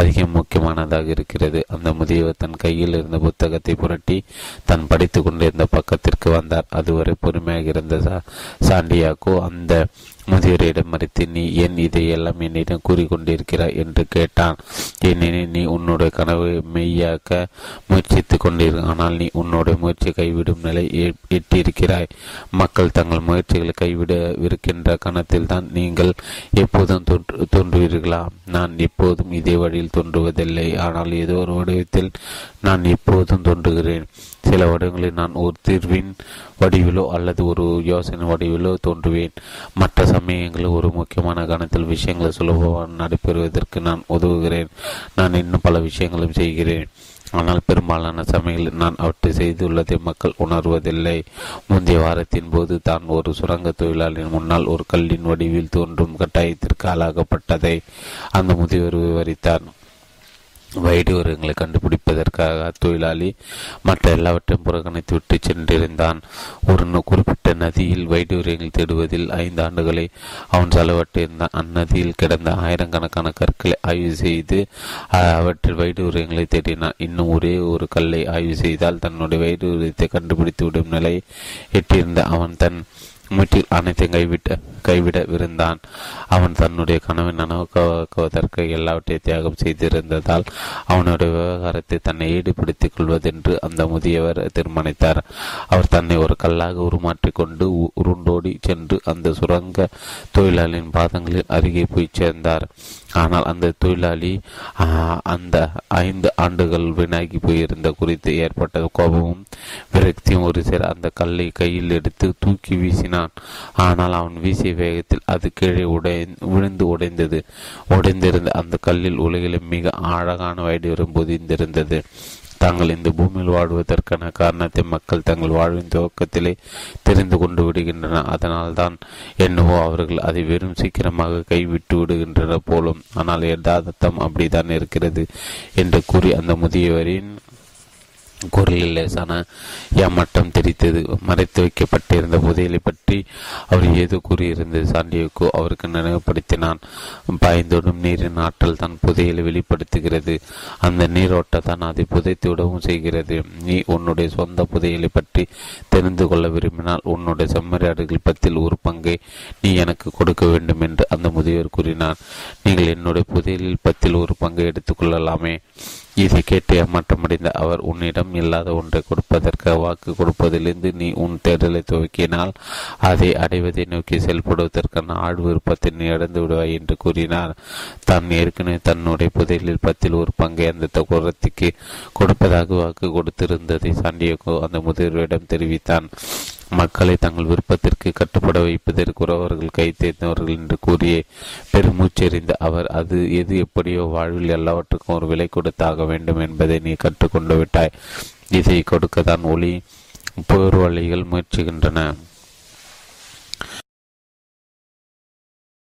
அதிகம் முக்கியமானதாக இருக்கிறது. அந்த முதியவர் தன் கையில் இருந்த புத்தகத்தை புரட்டி தன் படித்து கொண்டிருந்த பக்கத்திற்கு வந்தார். அதுவரை பொறுமையாக இருந்த சாண்டியாக்கோ அந்த முதியோரிடம் மறித்து நீ ஏன் இதையெல்லாம் என்னிடம் கூறிக்கொண்டிருக்கிறாய்? என்று கேட்டான். ஏனெனில் நீ உன்னுடைய கனவை மெய்யாக்க முயற்சித்துக் கொண்டிரு ஆனால் நீ உன்னுடைய முயற்சியை கைவிடும் நிலை எட்டியிருக்கிறாய் மக்கள் தங்கள் முயற்சிகளை கைவிடவிருக்கின்ற கணத்தில் தான் நீங்கள் எப்போதும் தோன்று தோன்றுவீர்களா? நான் எப்போதும் இதே வழியில் தோன்றுவதில்லை. ஆனால் ஏதோ ஒரு வடிவத்தில் நான் எப்போதும் தோன்றுகிறேன். சில வருடங்களில் நான் ஒரு தீர்வின் வடிவிலோ அல்லது ஒரு யோசனை வடிவிலோ தோன்றுவேன். மற்ற சமயங்களில் ஒரு முக்கியமான கணத்தில் விஷயங்களை சுலபமாக நடைபெறுவதற்கு நான் உதவுகிறேன். நான் இன்னும் பல விஷயங்களும் செய்கிறேன். ஆனால் பெரும்பாலான சமயங்களில் நான் அவற்றை செய்துள்ளதை மக்கள் உணர்வதில்லை. முந்தைய வாரத்தின் போது தான் ஒரு சுரங்க தொழிலாளியின் முன்னால் ஒரு கல்லின் வடிவில் தோன்றும் கட்டாயத்திற்கு ஆளாகப்பட்டதை அந்த முதியவர் விவரித்தார். வைடூரங்களை கண்டுபிடிப்பதற்காக தொழிலாளி மற்ற எல்லாவற்றையும் புறக்கணித்து விட்டு சென்றிருந்தான். ஒரு குறிப்பிட்ட நதியில் வைடூரியங்கள் தேடுவதில் ஐந்து ஆண்டுகளை அவன் செலவிட்டிருந்தான். அந்நதியில் கிடந்த ஆயிரக்கணக்கான கற்களை ஆய்வு செய்து அவற்றில் வைடூரியங்களை தேடினான். இன்னும் ஒரே ஒரு கல்லை ஆய்வு செய்தால் தன்னுடைய வைடூரியத்தை கண்டுபிடித்து விடும் நிலை எட்டியிருந்த அவன் தன் முற்றில் அனைத்தையும் கைவிட்ட கைவிடவிருந்தான் அவன் தன்னுடைய கனவை நனவாக்குவதற்கு எல்லாவற்றையும் தியாகம் செய்திருந்ததால் அவனுடைய விவகாரத்தை தன்னை ஈடுபடுத்திக் கொள்வதென்று அந்த முதியவர் தீர்மானித்தார். அவர் தன்னை ஒரு கல்லாக உருமாற்றிக் கொண்டு உருண்டோடி சென்று அந்த சுரங்க தொழிலாளியின் பாதங்களில் அருகே போய் சேர்ந்தார். ஆனால் அந்த தொழிலாளி அந்த ஐந்து ஆண்டுகள் வீணாகி போயிருந்த குறித்து ஏற்பட்ட கோபமும் விரக்தியும் ஒரு சிலர் அந்த கல்லை கையில் எடுத்து தூக்கி வீசினான் ஆனால் அவன் வீசிய வேகத்தில் அது கீழே உடை விழுந்து உடைந்தது. உடைந்திருந்த அந்த கல்லில் உலகிலும் மிக அழகான வைடூரம் பொதிந்திருந்தது தாங்கள் இந்த பூமியில் வாழ்வதற்கான காரணத்தை மக்கள் தங்கள் வாழ்வின் துவக்கத்திலே தெரிந்து கொண்டு விடுகின்றனர். அதனால்தான் என்னவோ அவர்கள் அதை வெறும் சீக்கிரமாக கைவிட்டு விடுகின்றனர் போலும். ஆனால் யதார்த்தம் அப்படித்தான் இருக்கிறது என்று கூறி அந்த முதியவரின் குரலில் லேசான ஏமாட்டம் தெரித்தது. மறைத்து வைக்கப்பட்டிருந்த புதையலை பற்றி அவர் ஏதோ கூறியிருந்தது. சாண்டியோக்கோ அவருக்கு நினைவுபடுத்தினான். பாய்ந்தோடும் நீரின் ஆற்றல் தான் புதையலை வெளிப்படுத்துகிறது. அந்த நீரோட்ட தான் அதை புதைத்து விடவும் செய்கிறது. நீ உன்னுடைய சொந்த புதையலை பற்றி தெரிந்து கொள்ள விரும்பினால் உன்னுடைய செம்மறியாடுகள் பத்தில் ஒரு பங்கை நீ எனக்கு கொடுக்க வேண்டும் என்று அந்த முதியவர் கூறினார். நீங்கள் என்னுடைய புதையலில் பத்தில் ஒரு பங்கை எடுத்துக்கொள்ளலாமே இதை கேட்டு ஏமாற்றமடைந்த அவர் உன்னிடம் இல்லாத ஒன்றை கொடுப்பதற்கு வாக்கு கொடுப்பதிலிருந்து நீ உன் தேடலை துவக்கினால் அதை அடைவதை நோக்கி செயல்படுவதற்கான ஆழ் விருப்பத்தை நீ அடைந்து விடுவாய் என்று கூறினார். தான் ஏற்கனவே தன்னுடைய புதையலில் பத்தில் ஒரு பங்கை அந்த குரத்திற்கு கொடுப்பதாக வாக்கு கொடுத்திருந்ததை சாண்டியகோ அந்த முதல்வரிடம் தெரிவித்தான். மக்களை தங்கள் விருப்பத்திற்கு கட்டுப்பட வைப்பதற்கு உறவர்கள் கை தேர்ந்தவர்கள் என்று கூறிய பெருமூச்செறிந்த அவர் அது எது எப்படியோ வாழ்வில் எல்லாவற்றுக்கும் ஒரு விலை கொடுத்தாக வேண்டும் என்பதை நீ கற்றுக்கொண்டு விட்டாய். இதை கொடுக்கத்தான் ஒளி போர்வழிகள் முயற்சிக்கின்றன.